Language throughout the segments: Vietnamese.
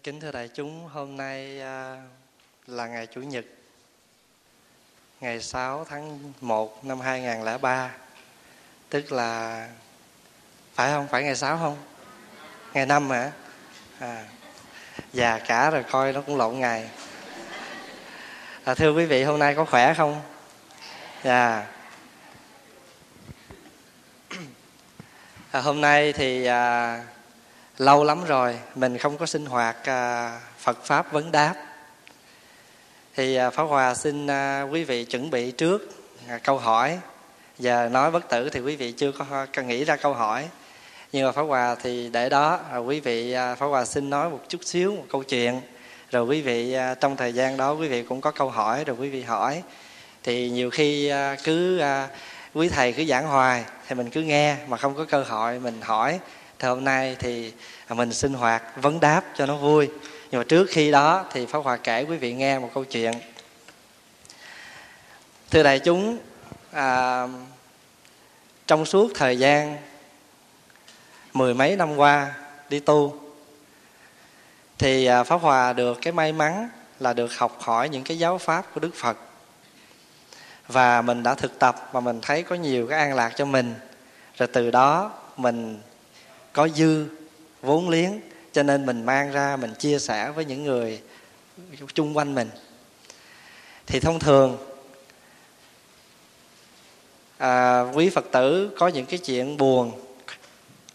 Kính thưa đại chúng, hôm nay à, là ngày Chủ nhật, ngày 6 tháng 1 năm 2003, tức là phải không? Phải ngày 6 không? Ngày 5 hả? À, già cả rồi coi nó cũng lộn ngày. À, thưa quý vị, hôm nay có khỏe không? Dạ. À, hôm nay thì à, lâu lắm rồi mình không có sinh hoạt à, Phật pháp vấn đáp. Thì à, Pháp Hòa xin à, quý vị chuẩn bị trước à, câu hỏi. Giờ nói bất tử thì quý vị chưa có, cần nghĩ ra câu hỏi. Nhưng mà Pháp Hòa thì để đó rồi quý vị à, Pháp Hòa xin nói một chút xíu một câu chuyện. Rồi quý vị trong thời gian đó quý vị cũng có câu hỏi rồi quý vị hỏi. Thì nhiều khi cứ quý thầy cứ giảng hoài thì mình cứ nghe mà không có cơ hội mình hỏi thì hôm nay thì mình sinh hoạt vấn đáp cho nó vui. Nhưng mà trước khi đó thì pháp hòa kể quý vị nghe một câu chuyện. Thưa đại chúng à, trong suốt thời gian mười mấy năm qua đi tu thì à, pháp hòa được cái may mắn là được học hỏi những cái giáo pháp của đức phật. Và mình đã thực tập và mình thấy có nhiều cái an lạc cho mình. Rồi từ đó mình có dư vốn liếng cho nên mình mang ra mình chia sẻ với những người chung quanh mình. Thì thông thường à, quý phật tử có những cái chuyện buồn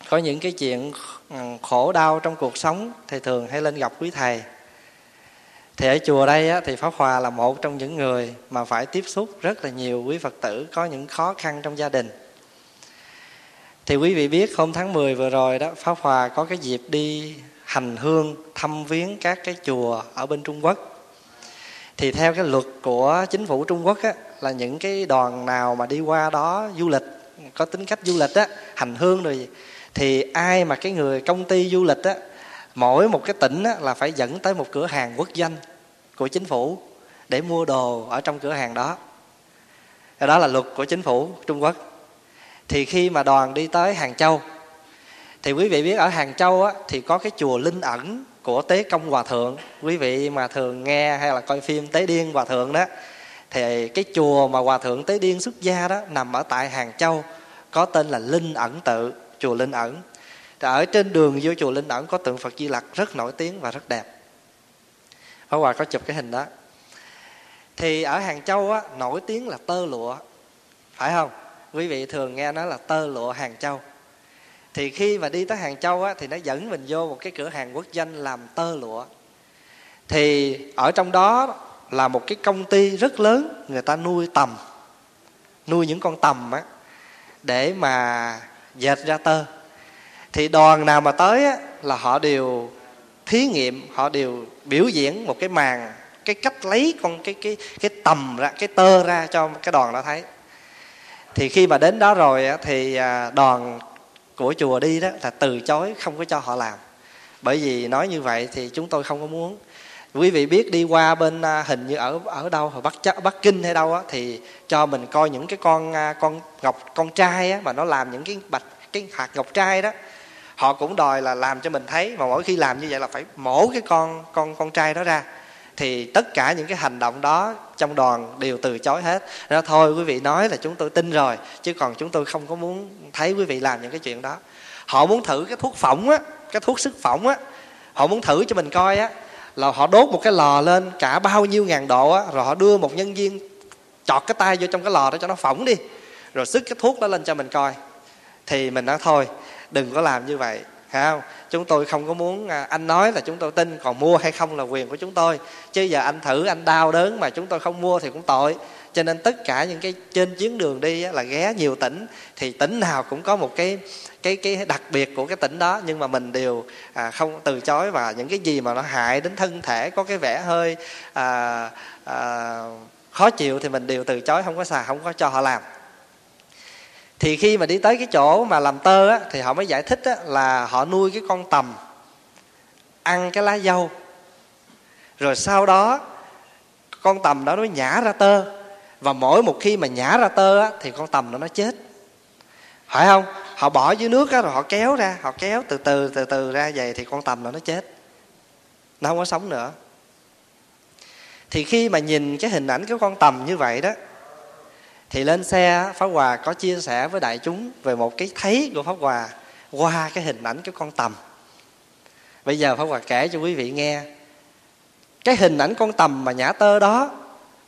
có những cái chuyện khổ đau trong cuộc sống thì thường hay lên gặp quý thầy. Thì ở chùa đây á, thì pháp hòa là một trong những người mà phải tiếp xúc rất là nhiều quý phật tử có những khó khăn trong gia đình thì quý vị biết hôm tháng 10 vừa rồi đó Pháp Hòa có cái dịp đi hành hương thăm viếng các cái chùa ở bên Trung Quốc. Thì theo cái luật của chính phủ Trung Quốc á, là những cái đoàn nào mà đi qua đó du lịch có tính cách du lịch á hành hương rồi thì ai mà cái người công ty du lịch á mỗi một cái tỉnh á, là phải dẫn tới một cửa hàng quốc doanh của chính phủ để mua đồ ở trong cửa hàng đó. Đó là luật của chính phủ Trung Quốc thì khi mà đoàn đi tới hàng châu thì quý vị biết ở hàng châu á, thì có cái chùa linh ẩn của tế công hòa thượng. Quý vị mà thường nghe hay là coi phim tế điên hòa thượng đó thì cái chùa mà hòa thượng tế điên xuất gia đó nằm ở tại hàng châu có tên là linh ẩn tự chùa linh ẩn. Thì ở trên đường vô chùa linh ẩn có tượng phật di lặc rất nổi tiếng và rất đẹp. Ở Hòa có chụp cái hình đó. Thì ở hàng châu á nổi tiếng là tơ lụa phải không? Quý vị thường nghe nói là tơ lụa hàng châu. Thì khi mà đi tới hàng châu á, thì nó dẫn mình vô một cái cửa hàng quốc doanh làm tơ lụa. Thì ở trong đó là một cái công ty rất lớn người ta nuôi tầm nuôi những con tầm á để mà dệt ra tơ. Thì đoàn nào mà tới á, là họ đều thí nghiệm họ đều biểu diễn một cái màn cái cách lấy con cái cái cái tầm ra cái tơ ra cho cái đoàn đó thấy thì khi mà đến đó rồi thì à, đoàn của chùa đi đó là từ chối, không có cho họ làm. Bởi vì nói như vậy thì chúng tôi không có muốn. Quý vị biết đi qua bên à, hình như ở ở đâu, ở bắc bắc kinh hay đâu á, thì cho mình coi những cái con à, con ngọc, con trai á, mà nó làm những cái bạch, cái hạt ngọc trai đó. Họ cũng đòi là làm cho mình thấy, mà mỗi khi làm như vậy là phải mổ cái con con con trai đó ra. Thì tất cả những cái hành động đó trong đoàn đều từ chối hết. Đó thôi, quý vị nói là chúng tôi tin rồi, chứ còn chúng tôi không có muốn thấy quý vị làm những cái chuyện đó. Họ muốn thử cái thuốc phỏng á, cái thuốc sức phỏng á. Họ muốn thử cho mình coi á, là họ đốt một cái lò lên cả bao nhiêu ngàn độ á, rồi họ đưa một nhân viên chọt cái tay vô trong cái lò đó cho nó phỏng đi, rồi sức cái thuốc đó lên cho mình coi. Thì mình nói thôi, đừng có làm như vậy không chúng tôi không có muốn à, anh nói là chúng tôi tin còn mua hay không là quyền của chúng tôi. Chứ giờ anh thử anh đau đớn mà chúng tôi không mua thì cũng tội. Cho nên tất cả những cái trên chuyến đường đi là ghé nhiều tỉnh thì tỉnh nào cũng có một cái cái cái đặc biệt của cái tỉnh đó. Nhưng mà mình đều à, không từ chối và những cái gì mà nó hại đến thân thể có cái vẻ hơi à, à, khó chịu thì mình đều từ chối không có xà không có cho họ làm thì khi mà đi tới cái chỗ mà làm tơ á, thì họ mới giải thích á, là họ nuôi cái con tầm ăn cái lá dâu. Rồi sau đó con tầm đó nó nhả ra tơ. Và mỗi một khi mà nhả ra tơ á, thì con tầm đó nó chết. Phải không? Họ bỏ dưới nước á, rồi họ kéo ra họ kéo từ từ từ từ ra vậy thì con tầm đó nó chết. Nó không có sống nữa. Thì khi mà nhìn cái hình ảnh cái con tầm như vậy đó thì lên xe, pháp hòa có chia sẻ với đại chúng về một cái thấy của pháp hòa qua cái hình ảnh cái con tầm. Bây giờ pháp hòa kể cho quý vị nghe. Cái hình ảnh con tầm mà nhã tơ đó,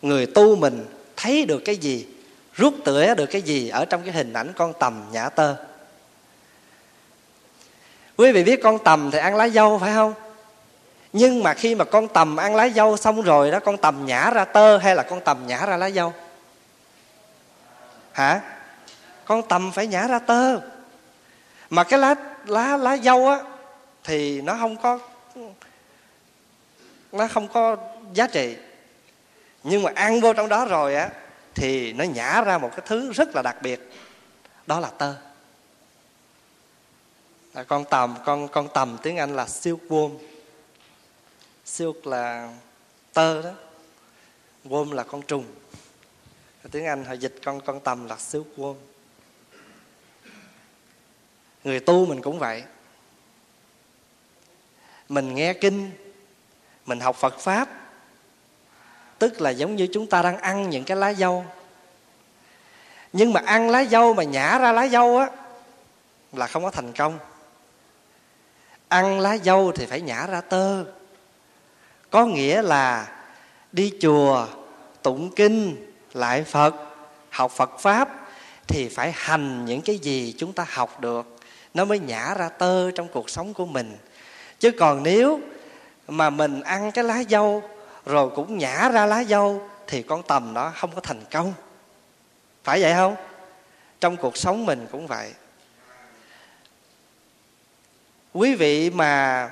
người tu mình thấy được cái gì, rút tỉa được cái gì ở trong cái hình ảnh con tầm nhã tơ? Quý vị biết con tầm thì ăn lá dâu phải không? Nhưng mà khi mà con tầm ăn lá dâu xong rồi đó, con tầm nhả ra tơ hay là con tầm nhả ra lá dâu? Hả? Con tầm phải nhả ra tơ. Mà cái lá lá lá dâu á thì nó không có nó không có giá trị. Nhưng mà ăn vô trong đó rồi á thì nó nhả ra một cái thứ rất là đặc biệt. Đó là tơ. À, con tầm con con tầm tiếng anh là silkworm silk là tơ đó. Worm là con trùng tiếng anh họ dịch con con tầm là quân. Người tu mình cũng vậy. Mình nghe kinh, mình học phật pháp, tức là giống như chúng ta đang ăn những cái lá dâu. Nhưng mà ăn lá dâu mà nhả ra lá dâu á, là không có thành công. Ăn lá dâu thì phải nhả ra tơ. Có nghĩa là đi chùa, tụng kinh lại phật, học phật pháp thì phải hành những cái gì chúng ta học được, nó mới nhả ra tơ trong cuộc sống của mình. Chứ còn nếu mà mình ăn cái lá dâu rồi cũng nhả ra lá dâu thì con tầm đó không có thành công. Phải vậy không? Trong cuộc sống mình cũng vậy. Quý vị mà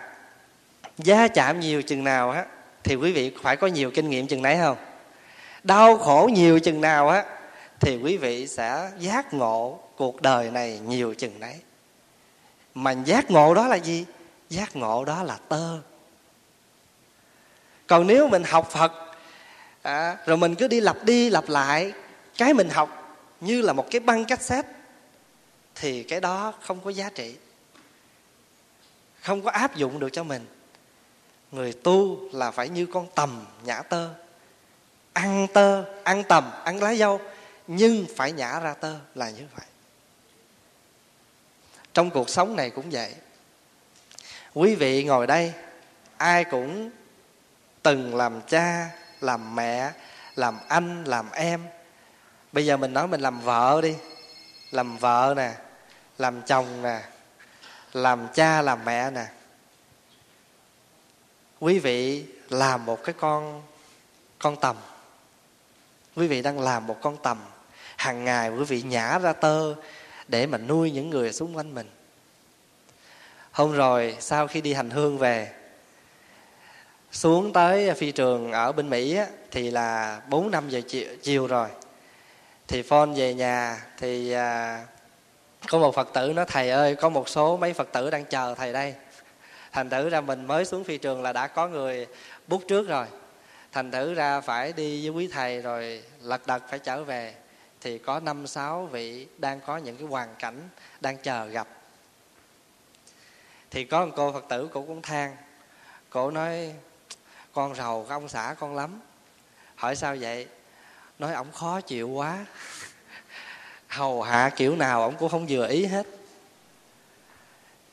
gia chạm nhiều chừng nào á, thì quý vị phải có nhiều kinh nghiệm chừng nấy không? Đau khổ nhiều chừng nào á thì quý vị sẽ giác ngộ cuộc đời này nhiều chừng đấy mà giác ngộ đó là gì? Giác ngộ đó là tơ. Còn nếu mình học phật à, rồi mình cứ đi lặp đi lặp lại cái mình học như là một cái băng cassette thì cái đó không có giá trị. Không có áp dụng được cho mình. Người tu là phải như con tầm nhã tơ ăn tơ, ăn tầm, ăn lá dâu, nhưng phải nhả ra tơ là như vậy. Trong cuộc sống này cũng vậy. Quý vị ngồi đây, ai cũng từng làm cha, làm mẹ, làm anh, làm em. Bây giờ mình nói mình làm vợ đi. Làm vợ nè, làm chồng nè, làm cha, làm mẹ nè. Quý vị làm một cái con con tầm quý vị đang làm một con tầm. Hàng ngày quý vị nhả ra tơ để mà nuôi những người xung quanh mình. Hôm rồi sau khi đi hành hương về xuống tới phi trường ở bên mỹ á, thì là bốn năm giờ chiều, chiều rồi. Thì phone về nhà thì à, có một phật tử nói thầy ơi có một số mấy phật tử đang chờ thầy đây. Thành thử ra mình mới xuống phi trường là đã có người bút trước rồi thành thử ra phải đi với quý thầy rồi lật đật phải trở về. Thì có năm, sáu vị đang có những cái hoàn cảnh đang chờ gặp. Thì có một cô phật tử cô cũng than. Cô nói, con rầu cái ông xã con lắm. Hỏi sao vậy? Nói ổng khó chịu quá. Hầu hạ kiểu nào ổng cũng không vừa ý hết.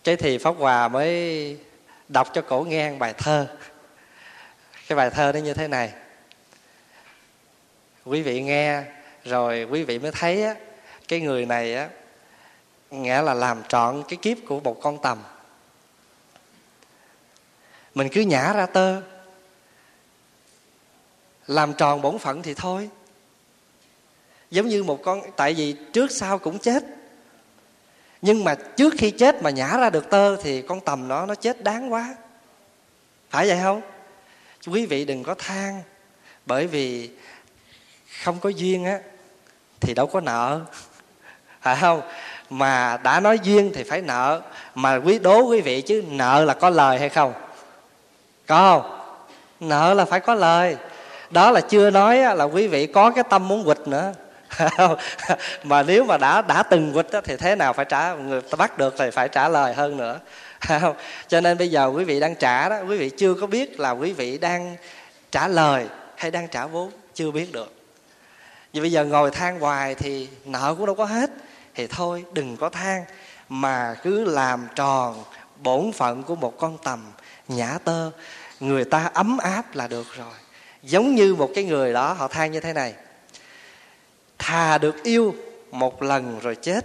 Cái thì pháp hòa mới đọc cho cổ nghe bài thơ cái bài thơ nó như thế này. Quý vị nghe rồi quý vị mới thấy á, cái người này á nghĩa là làm trọn cái kiếp của một con tầm. Mình cứ nhả ra tơ. Làm tròn bổn phận thì thôi. Giống như một con tại vì trước sau cũng chết. Nhưng mà trước khi chết mà nhả ra được tơ thì con tầm nó nó chết đáng quá. Phải vậy không? Quý vị đừng có than, bởi vì không có duyên á, thì đâu có nợ. Phải không? Mà đã nói duyên thì phải nợ. Mà quý đố quý vị chứ, nợ là có lời hay không? Có không? Nợ là phải có lời. Đó là chưa nói là quý vị có cái tâm muốn quịch nữa. Mà nếu mà đã đã từng quịch thì thế nào phải trả? Người ta bắt được thì phải trả lời hơn nữa không cho nên bây giờ quý vị đang trả đó, quý vị chưa có biết là quý vị đang trả lời hay đang trả vốn, chưa biết được. Vì bây giờ ngồi than hoài thì nợ cũng đâu có hết, thì thôi đừng có than, mà cứ làm tròn bổn phận của một con tầm nhã tơ. Người ta ấm áp là được rồi. Giống như một cái người đó, họ than như thế này. Thà được yêu một lần rồi chết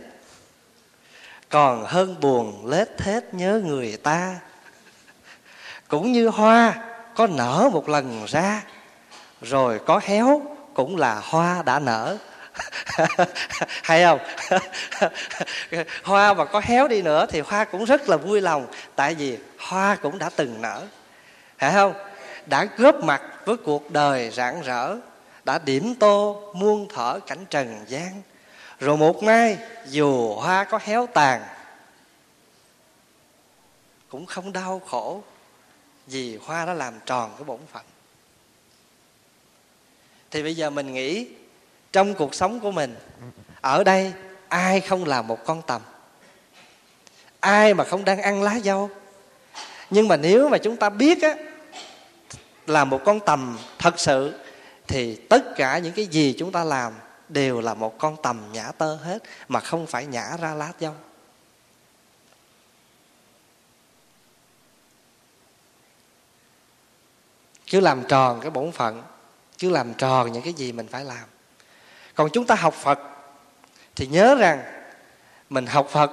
còn hơn buồn lết thết nhớ người ta. Cũng như hoa, có nở một lần ra. Rồi có héo, cũng là hoa đã nở. Hay không? Hoa mà có héo đi nữa thì hoa cũng rất là vui lòng. Tại vì hoa cũng đã từng nở. Phải không? Đã góp mặt với cuộc đời rạng rỡ, đã điểm tô muôn thở cảnh trần gian rồi một ngày, dù hoa có héo tàn, cũng không đau khổ, vì hoa đã làm tròn cái bổn phận. Thì bây giờ mình nghĩ, trong cuộc sống của mình, ở đây ai không là một con tầm? Ai mà không đang ăn lá dâu? Nhưng mà nếu mà chúng ta biết á, là một con tầm thật sự, thì tất cả những cái gì chúng ta làm đều là một con tầm nhã tơ hết, mà không phải nhã ra lá dâu cứ làm tròn cái bổn phận, cứ làm tròn những cái gì mình phải làm. Còn chúng ta học phật thì nhớ rằng mình học phật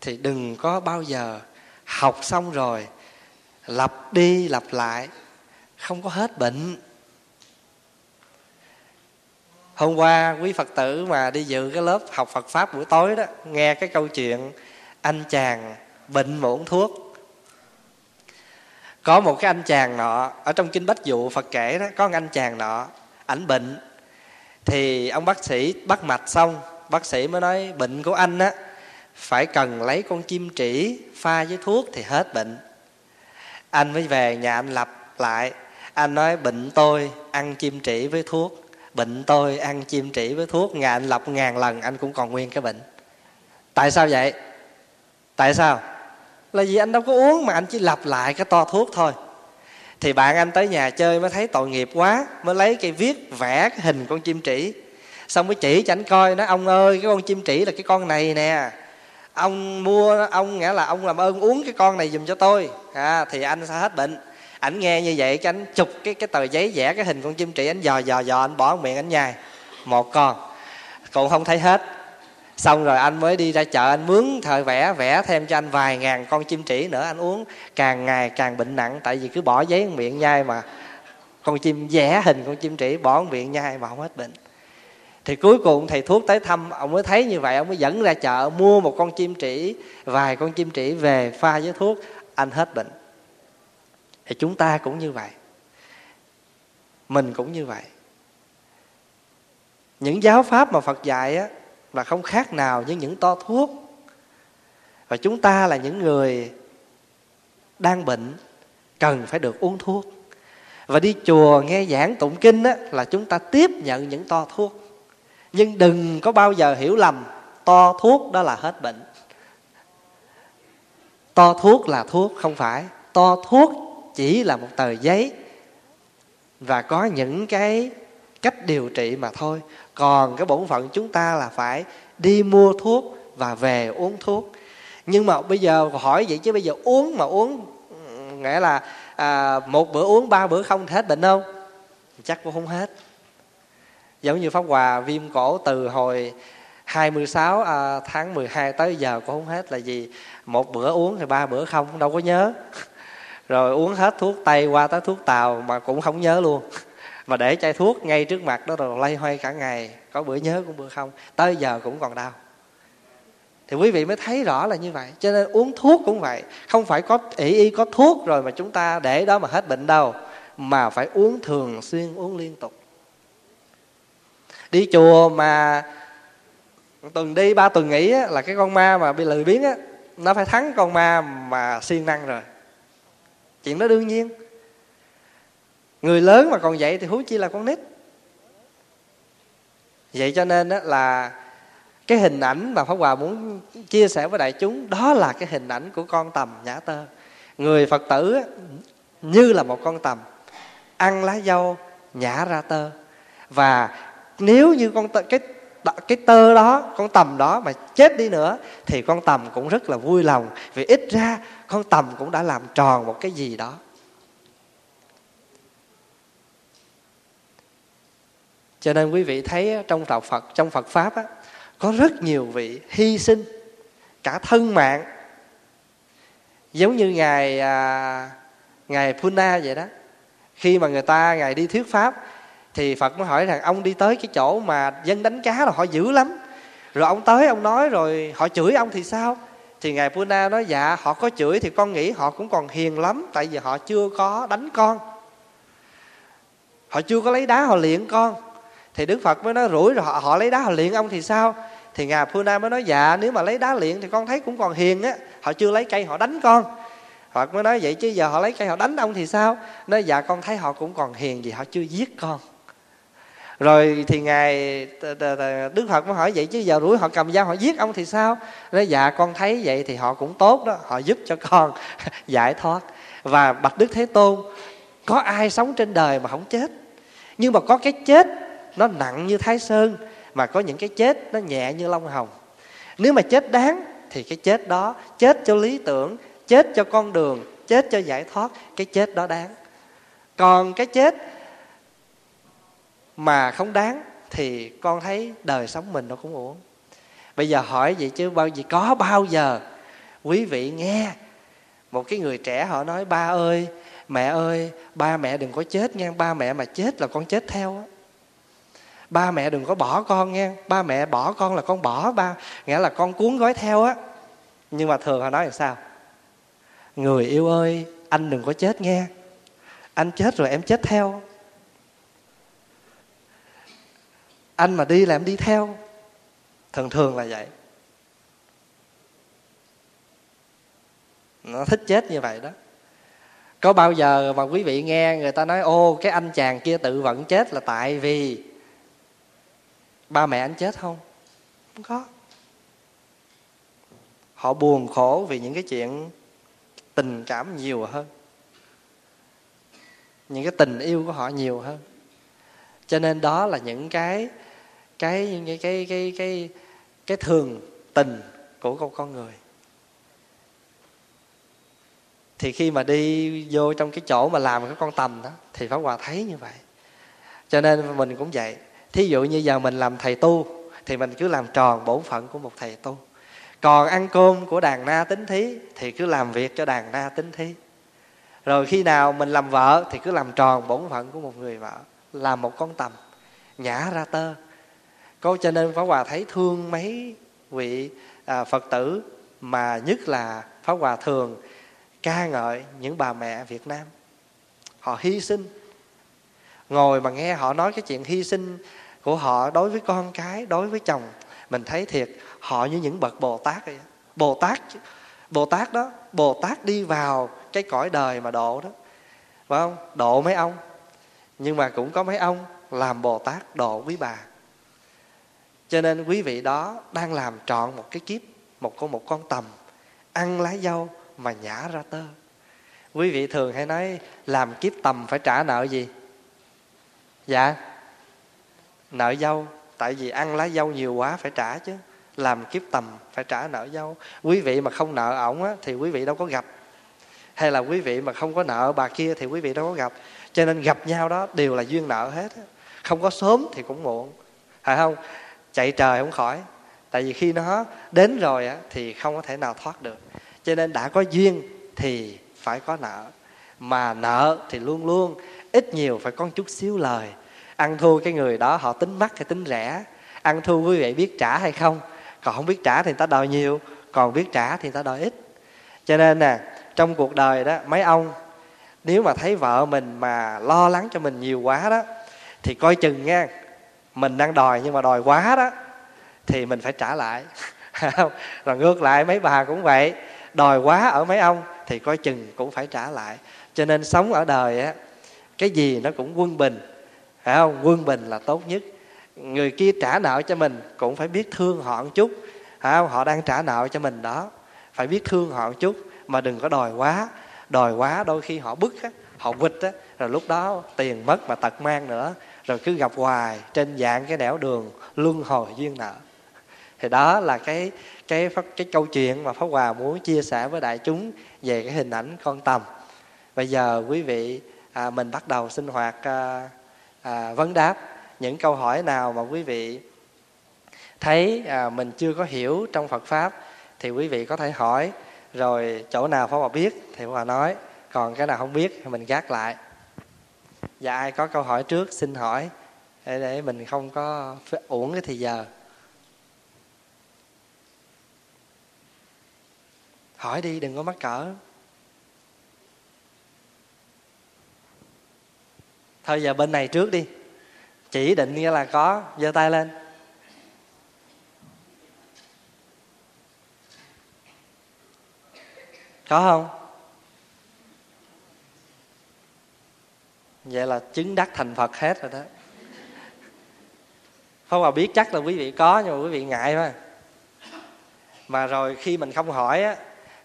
thì đừng có bao giờ học xong rồi lặp đi lặp lại, không có hết bệnh hôm qua quý phật tử mà đi dự cái lớp học phật pháp buổi tối đó, nghe cái câu chuyện anh chàng bệnh mà uống thuốc. Có một cái anh chàng nọ, ở trong kinh bách dụ phật kể đó, có một anh chàng nọ, ảnh bệnh. Thì ông bác sĩ bắt mạch xong, bác sĩ mới nói, bệnh của anh á, phải cần lấy con chim trĩ pha với thuốc thì hết bệnh. Anh mới về nhà anh lặp lại, anh nói, bệnh tôi ăn chim trĩ với thuốc bệnh tôi ăn chim trĩ với thuốc ngày anh lặp ngàn lần anh cũng còn nguyên cái bệnh. Tại sao vậy? Tại sao? Là vì anh đâu có uống mà anh chỉ lặp lại cái to thuốc thôi. Thì bạn anh tới nhà chơi mới thấy tội nghiệp quá mới lấy cây viết vẽ cái hình con chim trĩ. Xong mới chỉ cho anh coi nói ông ơi cái con chim trĩ là cái con này nè. Ông mua ông nghĩa là ông làm ơn uống cái con này giùm cho tôi. À, thì anh sẽ hết bệnh ảnh nghe như vậy cái anh chụp cái cái tờ giấy vẽ, cái hình con chim trĩ anh dò dò dò anh bỏ miệng anh nhai. Một con. Cũng không thấy hết. Xong rồi anh mới đi ra chợ, anh mướn thời vẽ vẽ thêm cho anh vài ngàn con chim trĩ nữa. Anh uống càng ngày càng bệnh nặng, tại vì cứ bỏ giấy miệng nhai mà con chim vẽ hình con chim trĩ bỏ miệng nhai mà không hết bệnh. Thì cuối cùng thầy thuốc tới thăm, ông mới thấy như vậy, ông mới dẫn ra chợ, mua một con chim trĩ, vài con chim trĩ về pha với thuốc, anh hết bệnh thì chúng ta cũng như vậy. Mình cũng như vậy. Những giáo pháp mà phật dạy á là không khác nào như những to thuốc. Và chúng ta là những người đang bệnh cần phải được uống thuốc. Và đi chùa nghe giảng tụng kinh á, là chúng ta tiếp nhận những to thuốc. Nhưng đừng có bao giờ hiểu lầm to thuốc đó là hết bệnh. To thuốc là thuốc không phải. To thuốc chỉ là một tờ giấy và có những cái cách điều trị mà thôi. Còn cái bổn phận chúng ta là phải đi mua thuốc và về uống thuốc. Nhưng mà bây giờ hỏi vậy chứ bây giờ uống mà uống nghĩa là à, một bữa uống ba bữa không thì hết bệnh không chắc cũng không hết. Giống như pháp hòa viêm cổ từ hồi 26 à, tháng 12 tới giờ cũng không hết là gì. Một bữa uống thì ba bữa không đâu có nhớ rồi uống hết thuốc tây qua tới thuốc tàu mà cũng không nhớ luôn. Mà để chai thuốc ngay trước mặt đó rồi lay hoay cả ngày. Có bữa nhớ cũng bữa không. Tới giờ cũng còn đau. Thì quý vị mới thấy rõ là như vậy. Cho nên uống thuốc cũng vậy. Không phải có ỷ y có thuốc rồi mà chúng ta để đó mà hết bệnh đâu. Mà phải uống thường xuyên uống liên tục. Đi chùa mà tuần đi ba tuần nghỉ á, là cái con ma mà bị lười biếng á nó phải thắng con ma mà siêng năng rồi chuyện đó đương nhiên. Người lớn mà còn vậy thì huống chi là con nít. Vậy cho nên đó là cái hình ảnh mà pháp hòa muốn chia sẻ với đại chúng đó là cái hình ảnh của con tầm nhã tơ. Người phật tử như là một con tầm ăn lá dâu nhả ra tơ. Và nếu như con tơ, cái cái tơ đó con tầm đó mà chết đi nữa thì con tầm cũng rất là vui lòng vì ít ra con tầm cũng đã làm tròn một cái gì đó. Cho nên quý vị thấy trong đạo phật trong phật pháp á, có rất nhiều vị hy sinh cả thân mạng. Giống như ngài à, ngài Puna vậy đó. Khi mà người ta ngài đi thuyết pháp thì phật mới hỏi rằng ông đi tới cái chỗ mà dân đánh cá là họ dữ lắm. Rồi ông tới ông nói rồi họ chửi ông thì sao? Thì ngài Puna nói dạ họ có chửi thì con nghĩ họ cũng còn hiền lắm tại vì họ chưa có đánh con. Họ chưa có lấy đá họ luyện con. Thì đức phật mới nói rủi rồi họ, họ lấy đá họ luyện ông thì sao? Thì ngài Puna mới nói dạ nếu mà lấy đá luyện thì con thấy cũng còn hiền á họ chưa lấy cây họ đánh con. Phật mới nói vậy chứ giờ họ lấy cây họ đánh ông thì sao? Nói dạ con thấy họ cũng còn hiền vì họ chưa giết con rồi thì ngài đức phật mới hỏi vậy, chứ giờ rủi họ cầm dao họ giết ông thì sao? Nói dạ con thấy vậy thì họ cũng tốt đó, họ giúp cho con giải thoát. Và bạch đức thế tôn, có ai sống trên đời mà không chết? Nhưng mà có cái chết nó nặng như thái sơn, mà có những cái chết nó nhẹ như lông hồng. Nếu mà chết đáng thì cái chết đó, chết cho lý tưởng, chết cho con đường, chết cho giải thoát, cái chết đó đáng. Còn cái chết mà không đáng thì con thấy đời sống mình nó cũng uổng bây giờ hỏi vậy chứ bao gì, có bao giờ quý vị nghe một cái người trẻ họ nói, ba ơi, mẹ ơi, ba mẹ đừng có chết nha ba mẹ mà chết là con chết theo á. Ba mẹ đừng có bỏ con nha ba mẹ bỏ con là con bỏ ba, nghĩa là con cuốn gói theo á. Nhưng mà thường họ nói là sao? Người yêu ơi, anh đừng có chết nghe, anh chết rồi em chết theo. Anh mà đi là em đi theo. Thường thường là vậy. Nó thích chết như vậy đó. Có bao giờ mà quý vị nghe người ta nói, ô, cái anh chàng kia tự vẫn chết là tại vì ba mẹ anh chết không? Không có. Họ buồn khổ vì những cái chuyện tình cảm nhiều hơn. Những cái tình yêu của họ nhiều hơn. Cho nên đó là những cái cái cái cái cái cái, cái thường tình của con con người. Thì khi mà đi vô trong cái chỗ mà làm cái con tầm đó thì pháp hòa thấy như vậy. Cho nên mình cũng vậy. Thí dụ như giờ mình làm thầy tu thì mình cứ làm tròn bổn phận của một thầy tu. Còn ăn cơm của đàn na tính thí thì cứ làm việc cho đàn na tính thí. Rồi khi nào mình làm vợ thì cứ làm tròn bổn phận của một người vợ làm một con tầm nhả ra tơ cô cho nên pháp hòa thấy thương mấy vị à, phật tử mà nhất là pháp hòa thường ca ngợi những bà mẹ việt nam. Họ hy sinh. Ngồi mà nghe họ nói cái chuyện hy sinh của họ đối với con cái đối với chồng mình thấy thiệt họ như những bậc bồ tát vậy. Bồ tát bồ tát đó bồ tát đi vào cái cõi đời mà độ đó. Phải không? Độ mấy ông? Nhưng mà cũng có mấy ông làm bồ tát độ quý bà cho nên quý vị đó đang làm trọn một cái kiếp một con một con tầm ăn lá dâu mà nhả ra tơ. Quý vị thường hay nói làm kiếp tầm phải trả nợ gì? Dạ nợ dâu tại vì ăn lá dâu nhiều quá phải trả chứ. Làm kiếp tầm phải trả nợ dâu. Quý vị mà không nợ ổng á, thì quý vị đâu có gặp. Hay là quý vị mà không có nợ bà kia thì quý vị đâu có gặp. Cho nên gặp nhau đó đều là duyên nợ hết không có sớm thì cũng muộn. Phải không? Chạy trời không khỏi. Tại vì khi nó đến rồi á, thì không có thể nào thoát được. Cho nên đã có duyên thì phải có nợ. Mà nợ thì luôn luôn ít nhiều phải có chút xíu lời. Ăn thua cái người đó họ tính mắc hay tính rẻ. Ăn thua quý vị biết trả hay không? Còn không biết trả thì người ta đòi nhiều. Còn biết trả thì người ta đòi ít. Cho nên nè trong cuộc đời đó mấy ông nếu mà thấy vợ mình mà lo lắng cho mình nhiều quá đó thì coi chừng nha mình đang đòi nhưng mà đòi quá đó thì mình phải trả lại. Rồi ngược lại mấy bà cũng vậy. Đòi quá ở mấy ông thì coi chừng cũng phải trả lại. Cho nên sống ở đời á cái gì nó cũng quân bình phải không? Quân bình là tốt nhất. Người kia trả nợ cho mình cũng phải biết thương họ một chút à, họ đang trả nợ cho mình đó. Phải biết thương họ một chút mà đừng có đòi quá. Đòi quá đôi khi họ bức á họ quịch á rồi lúc đó tiền mất mà tật mang nữa rồi cứ gặp hoài trên dạng cái nẻo đường luân hồi duyên nợ. Thì đó là cái cái cái, cái câu chuyện mà pháp hòa muốn chia sẻ với đại chúng về cái hình ảnh con tầm. Bây giờ quý vị à, mình bắt đầu sinh hoạt à, à, vấn đáp những câu hỏi nào mà quý vị thấy à, mình chưa có hiểu trong Phật pháp thì quý vị có thể hỏi. Rồi chỗ nào Pháp Hòa biết thì Pháp Hòa nói. Còn cái nào không biết thì mình gác lại và ai có câu hỏi trước xin hỏi. Để, để mình không có uổng cái thì giờ. Hỏi đi đừng có mắc cỡ. Thôi giờ bên này trước đi. Chỉ định nghĩa là có giơ tay lên. Có không? Vậy là chứng đắc thành phật hết rồi đó. Không mà biết chắc là quý vị có, nhưng mà quý vị ngại mà mà rồi khi mình không hỏi á,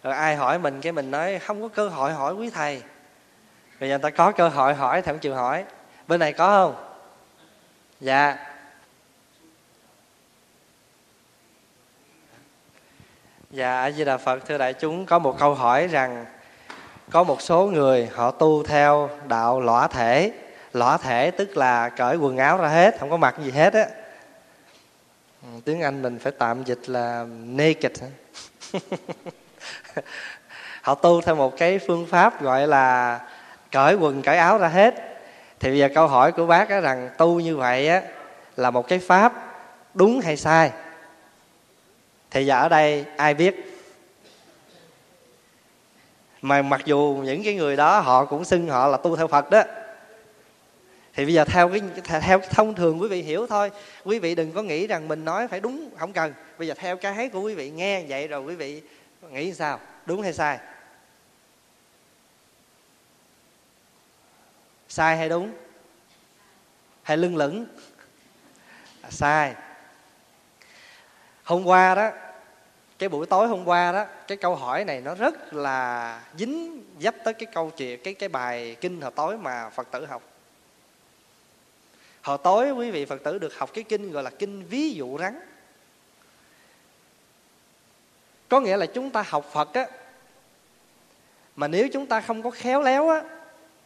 rồi ai hỏi mình cái mình nói, không có cơ hội hỏi quý thầy. Rồi người ta có cơ hội hỏi thì không chịu hỏi. Bên này có không? Dạ. Dạ a di đà phật, thưa đại chúng, có một câu hỏi rằng có một số người họ tu theo đạo lõa thể. Lõa thể tức là cởi quần áo ra hết, không có mặc gì hết á. Ừ, tiếng anh mình phải tạm dịch là naked họ tu theo một cái phương pháp gọi là cởi quần, cởi áo ra hết. Thì bây giờ câu hỏi của bác á rằng tu như vậy á là một cái pháp đúng hay sai? Thì giờ ở đây ai biết? Mà mặc dù những cái người đó họ cũng xưng họ là tu theo phật đó. Thì bây giờ theo cái theo thông thường quý vị hiểu thôi. Quý vị đừng có nghĩ rằng mình nói phải đúng không cần. Bây giờ theo cái của quý vị nghe vậy rồi quý vị nghĩ sao? Đúng hay sai? Sai hay đúng? Hay lưng lửng? À, sai. Hôm qua đó cái buổi tối hôm qua đó, cái câu hỏi này nó rất là dính dấp tới cái câu chuyện cái cái bài kinh hồi tối mà phật tử học. Hồi tối quý vị phật tử được học cái kinh gọi là kinh ví dụ rắn. Có nghĩa là chúng ta học phật á, mà nếu chúng ta không có khéo léo á,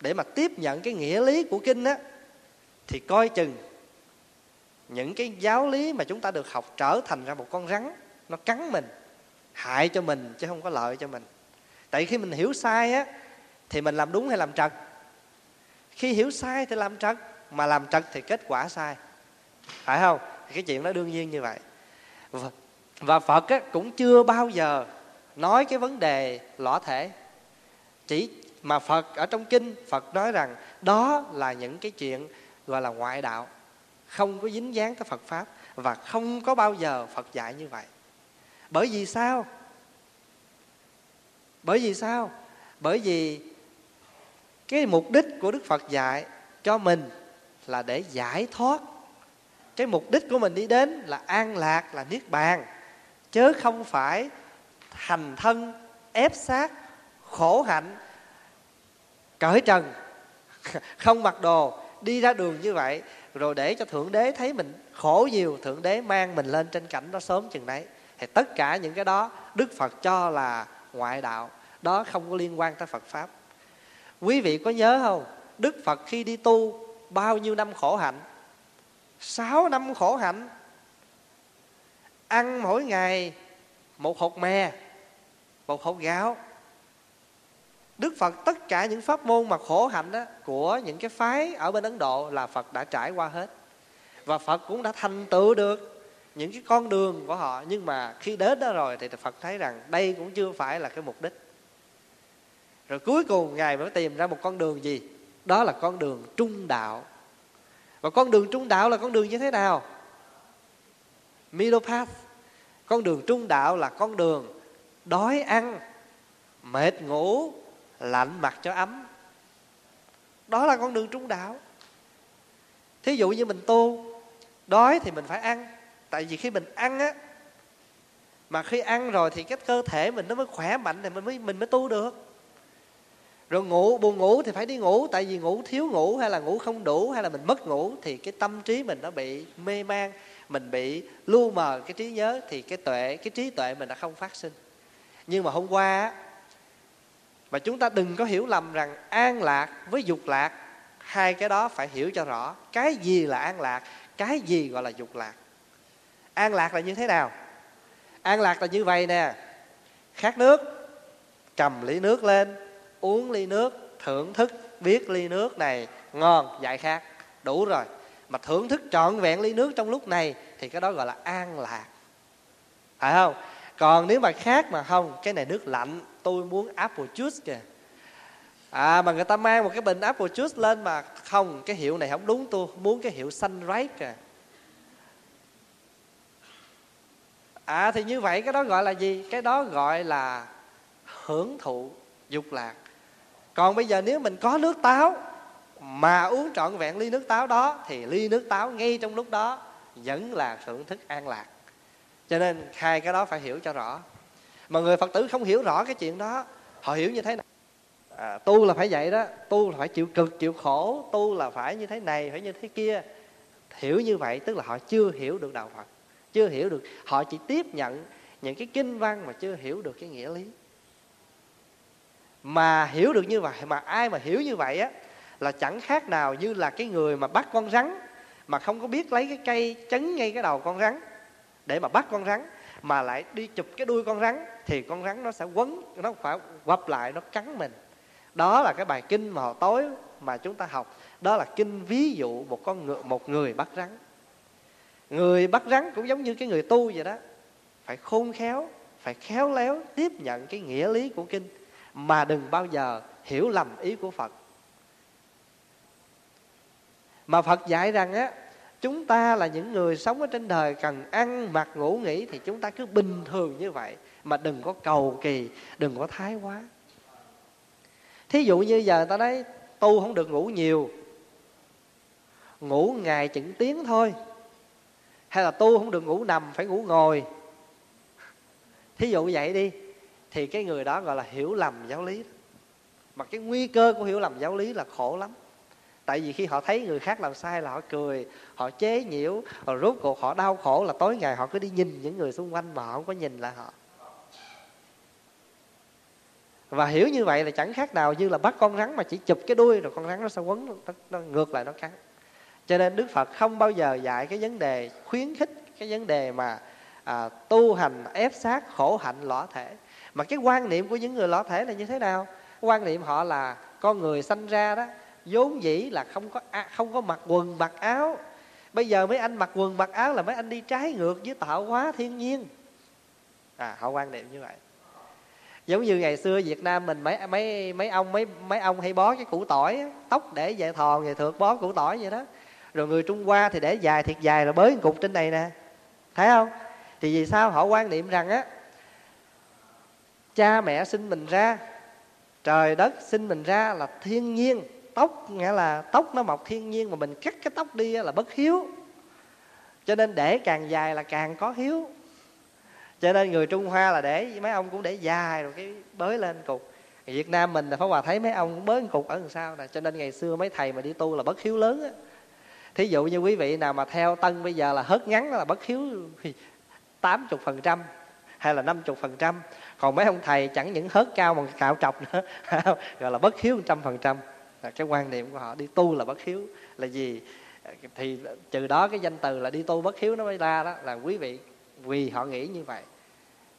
để mà tiếp nhận cái nghĩa lý của kinh á, thì coi chừng những cái giáo lý mà chúng ta được học trở thành ra một con rắn, nó cắn mình hại cho mình chứ không có lợi cho mình. Tại khi mình hiểu sai á thì mình làm đúng hay làm trật? Khi hiểu sai thì làm trật mà làm trật thì kết quả sai. Phải không? Cái chuyện đó đương nhiên như vậy. Và, và phật á, cũng chưa bao giờ nói cái vấn đề lõa thể. Chỉ mà phật ở trong kinh phật nói rằng đó là những cái chuyện gọi là ngoại đạo. Không có dính dáng tới phật pháp và không có bao giờ phật dạy như vậy bởi vì sao? Bởi vì sao? Bởi vì cái mục đích của đức phật dạy cho mình là để giải thoát. Cái mục đích của mình đi đến là an lạc, là niết bàn, chứ không phải thành thân, ép sát khổ hạnh, cởi trần, không mặc đồ, đi ra đường như vậy, rồi để cho thượng đế thấy mình khổ nhiều, thượng đế mang mình lên trên cảnh đó sớm chừng đấy thì tất cả những cái đó đức phật cho là ngoại đạo. Đó không có liên quan tới phật pháp. Quý vị có nhớ không? Đức phật khi đi tu bao nhiêu năm khổ hạnh? Sáu năm khổ hạnh. Ăn mỗi ngày một hột mè một hột gạo. Đức Phật tất cả những pháp môn mà khổ hạnh đó, của những cái phái ở bên Ấn Độ là Phật đã trải qua hết. Và Phật cũng đã thành tựu được những cái con đường của họ. Nhưng mà khi đến đó rồi thì Phật thấy rằng đây cũng chưa phải là cái mục đích. Rồi cuối cùng Ngài mới tìm ra một con đường gì? Đó là con đường trung đạo. Và con đường trung đạo là con đường như thế nào? Middle path. Con đường trung đạo là con đường đói ăn, mệt ngủ, lạnh mặt cho ấm đó là con đường trung đạo thí dụ như mình tu đói thì mình phải ăn tại vì khi mình ăn á, mà khi ăn rồi thì cái cơ thể mình nó mới khỏe mạnh thì mình mới mình mới tu được. Rồi ngủ, buồn ngủ thì phải đi ngủ, tại vì ngủ thiếu ngủ hay là ngủ không đủ hay là mình mất ngủ thì cái tâm trí mình nó bị mê man, mình bị lu mờ cái trí nhớ thì cái tuệ, cái trí tuệ mình đã không phát sinh. Nhưng mà hôm qua mà chúng ta đừng có hiểu lầm rằng an lạc với dục lạc, hai cái đó phải hiểu cho rõ. Cái gì là an lạc? Cái gì gọi là dục lạc? An lạc là như thế nào? An lạc là như vậy nè. Khát nước, cầm ly nước lên, uống ly nước, thưởng thức biết ly nước này. Ngon, giải khát. Đủ rồi. Mà thưởng thức trọn vẹn ly nước trong lúc này thì cái đó gọi là an lạc. Phải không? Còn nếu mà khác mà không, cái này nước lạnh. Tôi muốn apple juice kìa. À mà người ta mang một cái bình apple juice lên mà không, cái hiệu này không đúng. Tôi muốn cái hiệu sunrise kìa. À thì như vậy cái đó gọi là gì? Cái đó gọi là hưởng thụ dục lạc. Còn bây giờ nếu mình có nước táo mà uống trọn vẹn ly nước táo đó thì ly nước táo ngay trong lúc đó vẫn là thưởng thức an lạc. Cho nên hai cái đó phải hiểu cho rõ. Mà người phật tử không hiểu rõ cái chuyện đó họ hiểu như thế này à, tu là phải vậy đó. Tu là phải chịu cực chịu khổ. Tu là phải như thế này phải như thế kia. Hiểu như vậy tức là họ chưa hiểu được đạo phật chưa hiểu được. Họ chỉ tiếp nhận những cái kinh văn mà chưa hiểu được cái nghĩa lý. Mà hiểu được như vậy, mà ai mà hiểu như vậy á, là chẳng khác nào như là cái người mà bắt con rắn mà không có biết lấy cái cây chấn ngay cái đầu con rắn để mà bắt con rắn, mà lại đi chụp cái đuôi con rắn thì con rắn nó sẽ quấn, nó phải quặp lại, nó cắn mình. Đó là cái bài kinh mà hồi tối mà chúng ta học. Đó là kinh ví dụ một con ngựa, một người bắt rắn người bắt rắn cũng giống như cái người tu vậy đó. Phải khôn khéo, phải khéo léo tiếp nhận cái nghĩa lý của kinh, mà đừng bao giờ hiểu lầm ý của phật. Mà phật dạy rằng á, chúng ta là những người sống ở trên đời, cần ăn, mặc, ngủ, nghỉ thì chúng ta cứ bình thường như vậy, mà đừng có cầu kỳ, đừng có thái quá. Thí dụ như giờ ta nói, tu không được ngủ nhiều, ngủ ngày chừng tiếng thôi hay là tu không được ngủ nằm phải ngủ ngồi. Thí dụ vậy đi thì cái người đó gọi là hiểu lầm giáo lý mà cái nguy cơ của hiểu lầm giáo lý là khổ lắm. Tại vì khi họ thấy người khác làm sai là họ cười họ chế nhiễu họ rốt cuộc họ đau khổ là tối ngày họ cứ đi nhìn những người xung quanh mà họ không có nhìn lại họ. Và hiểu như vậy là chẳng khác nào như là bắt con rắn mà chỉ chụp cái đuôi rồi con rắn nó sẽ quấn nó, nó ngược lại nó cắn cho nên đức phật không bao giờ dạy cái vấn đề khuyến khích cái vấn đề mà à, tu hành ép sát khổ hạnh lõa thể. Mà cái quan niệm của những người lõa thể là như thế nào? Quan niệm họ là con người sanh ra đó vốn dĩ là không có không có mặc quần mặc áo. Bây giờ mấy anh mặc quần mặc áo là mấy anh đi trái ngược với tạo hóa thiên nhiên. À họ quan niệm như vậy. Giống như ngày xưa Việt Nam mình mấy mấy mấy ông mấy mấy ông hay bó cái củ tỏi tóc để về thòn về thượt bó củ tỏi vậy đó rồi người Trung Hoa thì để dài thiệt dài là bới cục trên này nè. Thấy không? Thì vì sao họ quan niệm rằng á, cha mẹ sinh mình ra, trời đất sinh mình ra là thiên nhiên, tóc, nghĩa là tóc nó mọc thiên nhiên mà mình cắt cái tóc đi là bất hiếu. Cho nên để càng dài là càng có hiếu. Cho nên người trung hoa là để, mấy ông cũng để dài rồi cái bới lên cục. Việt nam mình là phải hòa thấy mấy ông cũng bới cục ở đằng sau nè. Cho nên ngày xưa mấy thầy mà đi tu là bất hiếu lớn á thí dụ như quý vị nào mà theo tân bây giờ là hớt ngắn là bất hiếu tám chục phần trăm hay là năm chục phần trăm. Còn mấy ông thầy chẳng những hớt cao mà cạo trọc nữa, gọi là bất hiếu trăm phần trăm. Là cái quan niệm của họ, đi tu là bất hiếu. Là gì? Thì trừ đó cái danh từ là đi tu bất hiếu nó mới ra đó, là quý vị, vì họ nghĩ như vậy,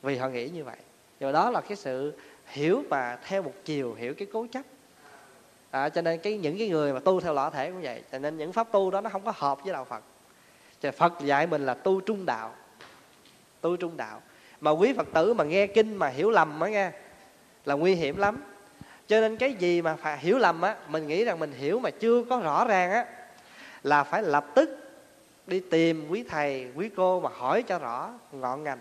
vì họ nghĩ như vậy. Rồi đó là cái sự hiểu và theo một chiều, hiểu cái cố chấp à, cho nên cái những cái người mà tu theo lõa thể cũng vậy. Cho nên những pháp tu đó nó không có hợp với đạo phật. Cho phật dạy mình là tu trung đạo. Tu trung đạo. Mà quý phật tử mà nghe kinh mà hiểu lầm á nghe là nguy hiểm lắm. Cho nên cái gì mà phải hiểu lầm á mình nghĩ rằng mình hiểu mà chưa có rõ ràng á là phải lập tức đi tìm quý thầy quý cô mà hỏi cho rõ ngọn ngành.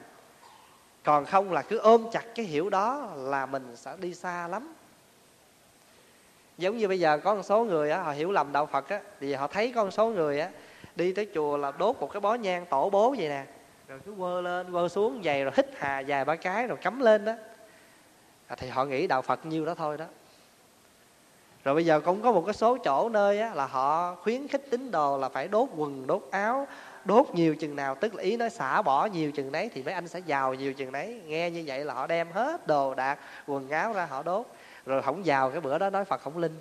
Còn không là cứ ôm chặt cái hiểu đó là mình sẽ đi xa lắm giống như bây giờ có một số người á họ hiểu lầm đạo phật á thì họ thấy có một số người á đi tới chùa là đốt một cái bó nhang tổ bố vậy nè. Rồi cứ quơ lên quơ xuống giày rồi hít hà dài ba cái rồi cắm lên đó. À, thì họ nghĩ đạo phật nhiêu đó thôi đó. Rồi bây giờ cũng có một cái số chỗ nơi á, là họ khuyến khích tín đồ là phải đốt quần đốt áo đốt nhiều chừng nào tức là ý nói xả bỏ nhiều chừng đấy thì mấy anh sẽ giàu nhiều chừng đấy nghe như vậy là họ đem hết đồ đạc quần áo ra họ đốt rồi không vào cái bữa đó nói phật không linh.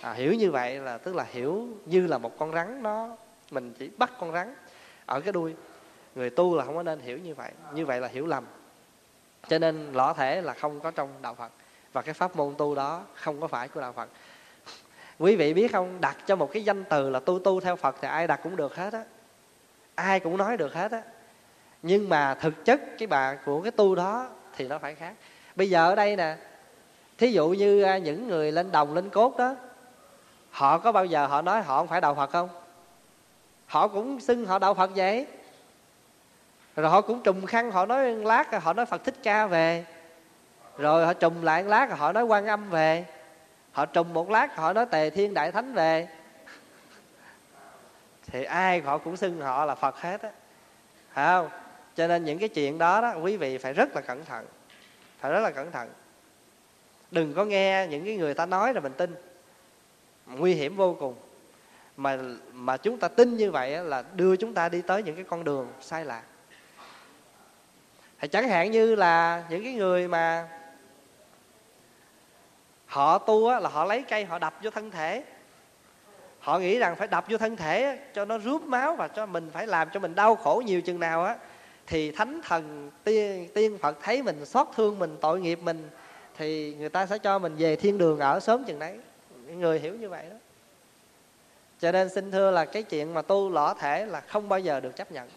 À, hiểu như vậy là tức là hiểu như là một con rắn nó mình chỉ bắt con rắn ở cái đuôi. Người tu là không có nên hiểu như vậy. Như vậy là hiểu lầm. Cho nên lõ thể là không có trong đạo phật. Và cái pháp môn tu đó không có phải của đạo phật. Quý vị biết không? Đặt cho một cái danh từ là tu tu theo phật thì ai đặt cũng được hết á. Ai cũng nói được hết á. Nhưng mà thực chất cái bà của cái tu đó thì nó phải khác. Bây giờ ở đây nè thí dụ như à, những người lên đồng, lên cốt đó, họ có bao giờ họ nói họ không phải đạo phật không? Họ cũng xưng họ đạo phật vậy. Rồi họ cũng trùm khăn, họ nói lát, họ nói phật thích ca về. Rồi họ trùm lại lát, họ nói quan âm về. Họ trùm một lát, họ nói tề thiên đại thánh về. Thì ai họ cũng xưng họ là phật hết á. Phải không? Cho nên những cái chuyện đó đó, quý vị phải rất là cẩn thận. Phải rất là cẩn thận đừng có nghe những cái người ta nói là mình tin. Nguy hiểm vô cùng. Mà mà chúng ta tin như vậy là đưa chúng ta đi tới những cái con đường sai lạc. Thì chẳng hạn như là những cái người mà họ tu á, là họ lấy cây họ đập vô thân thể. Họ nghĩ rằng phải đập vô thân thể cho nó rút máu và cho mình phải làm cho mình đau khổ nhiều chừng nào á. Thì thánh thần tiên tiên phật thấy mình xót thương mình tội nghiệp mình thì người ta sẽ cho mình về thiên đường ở sớm chừng đấy. Người hiểu như vậy đó. Cho nên xin thưa là cái chuyện mà tu lõ thể là không bao giờ được chấp nhận.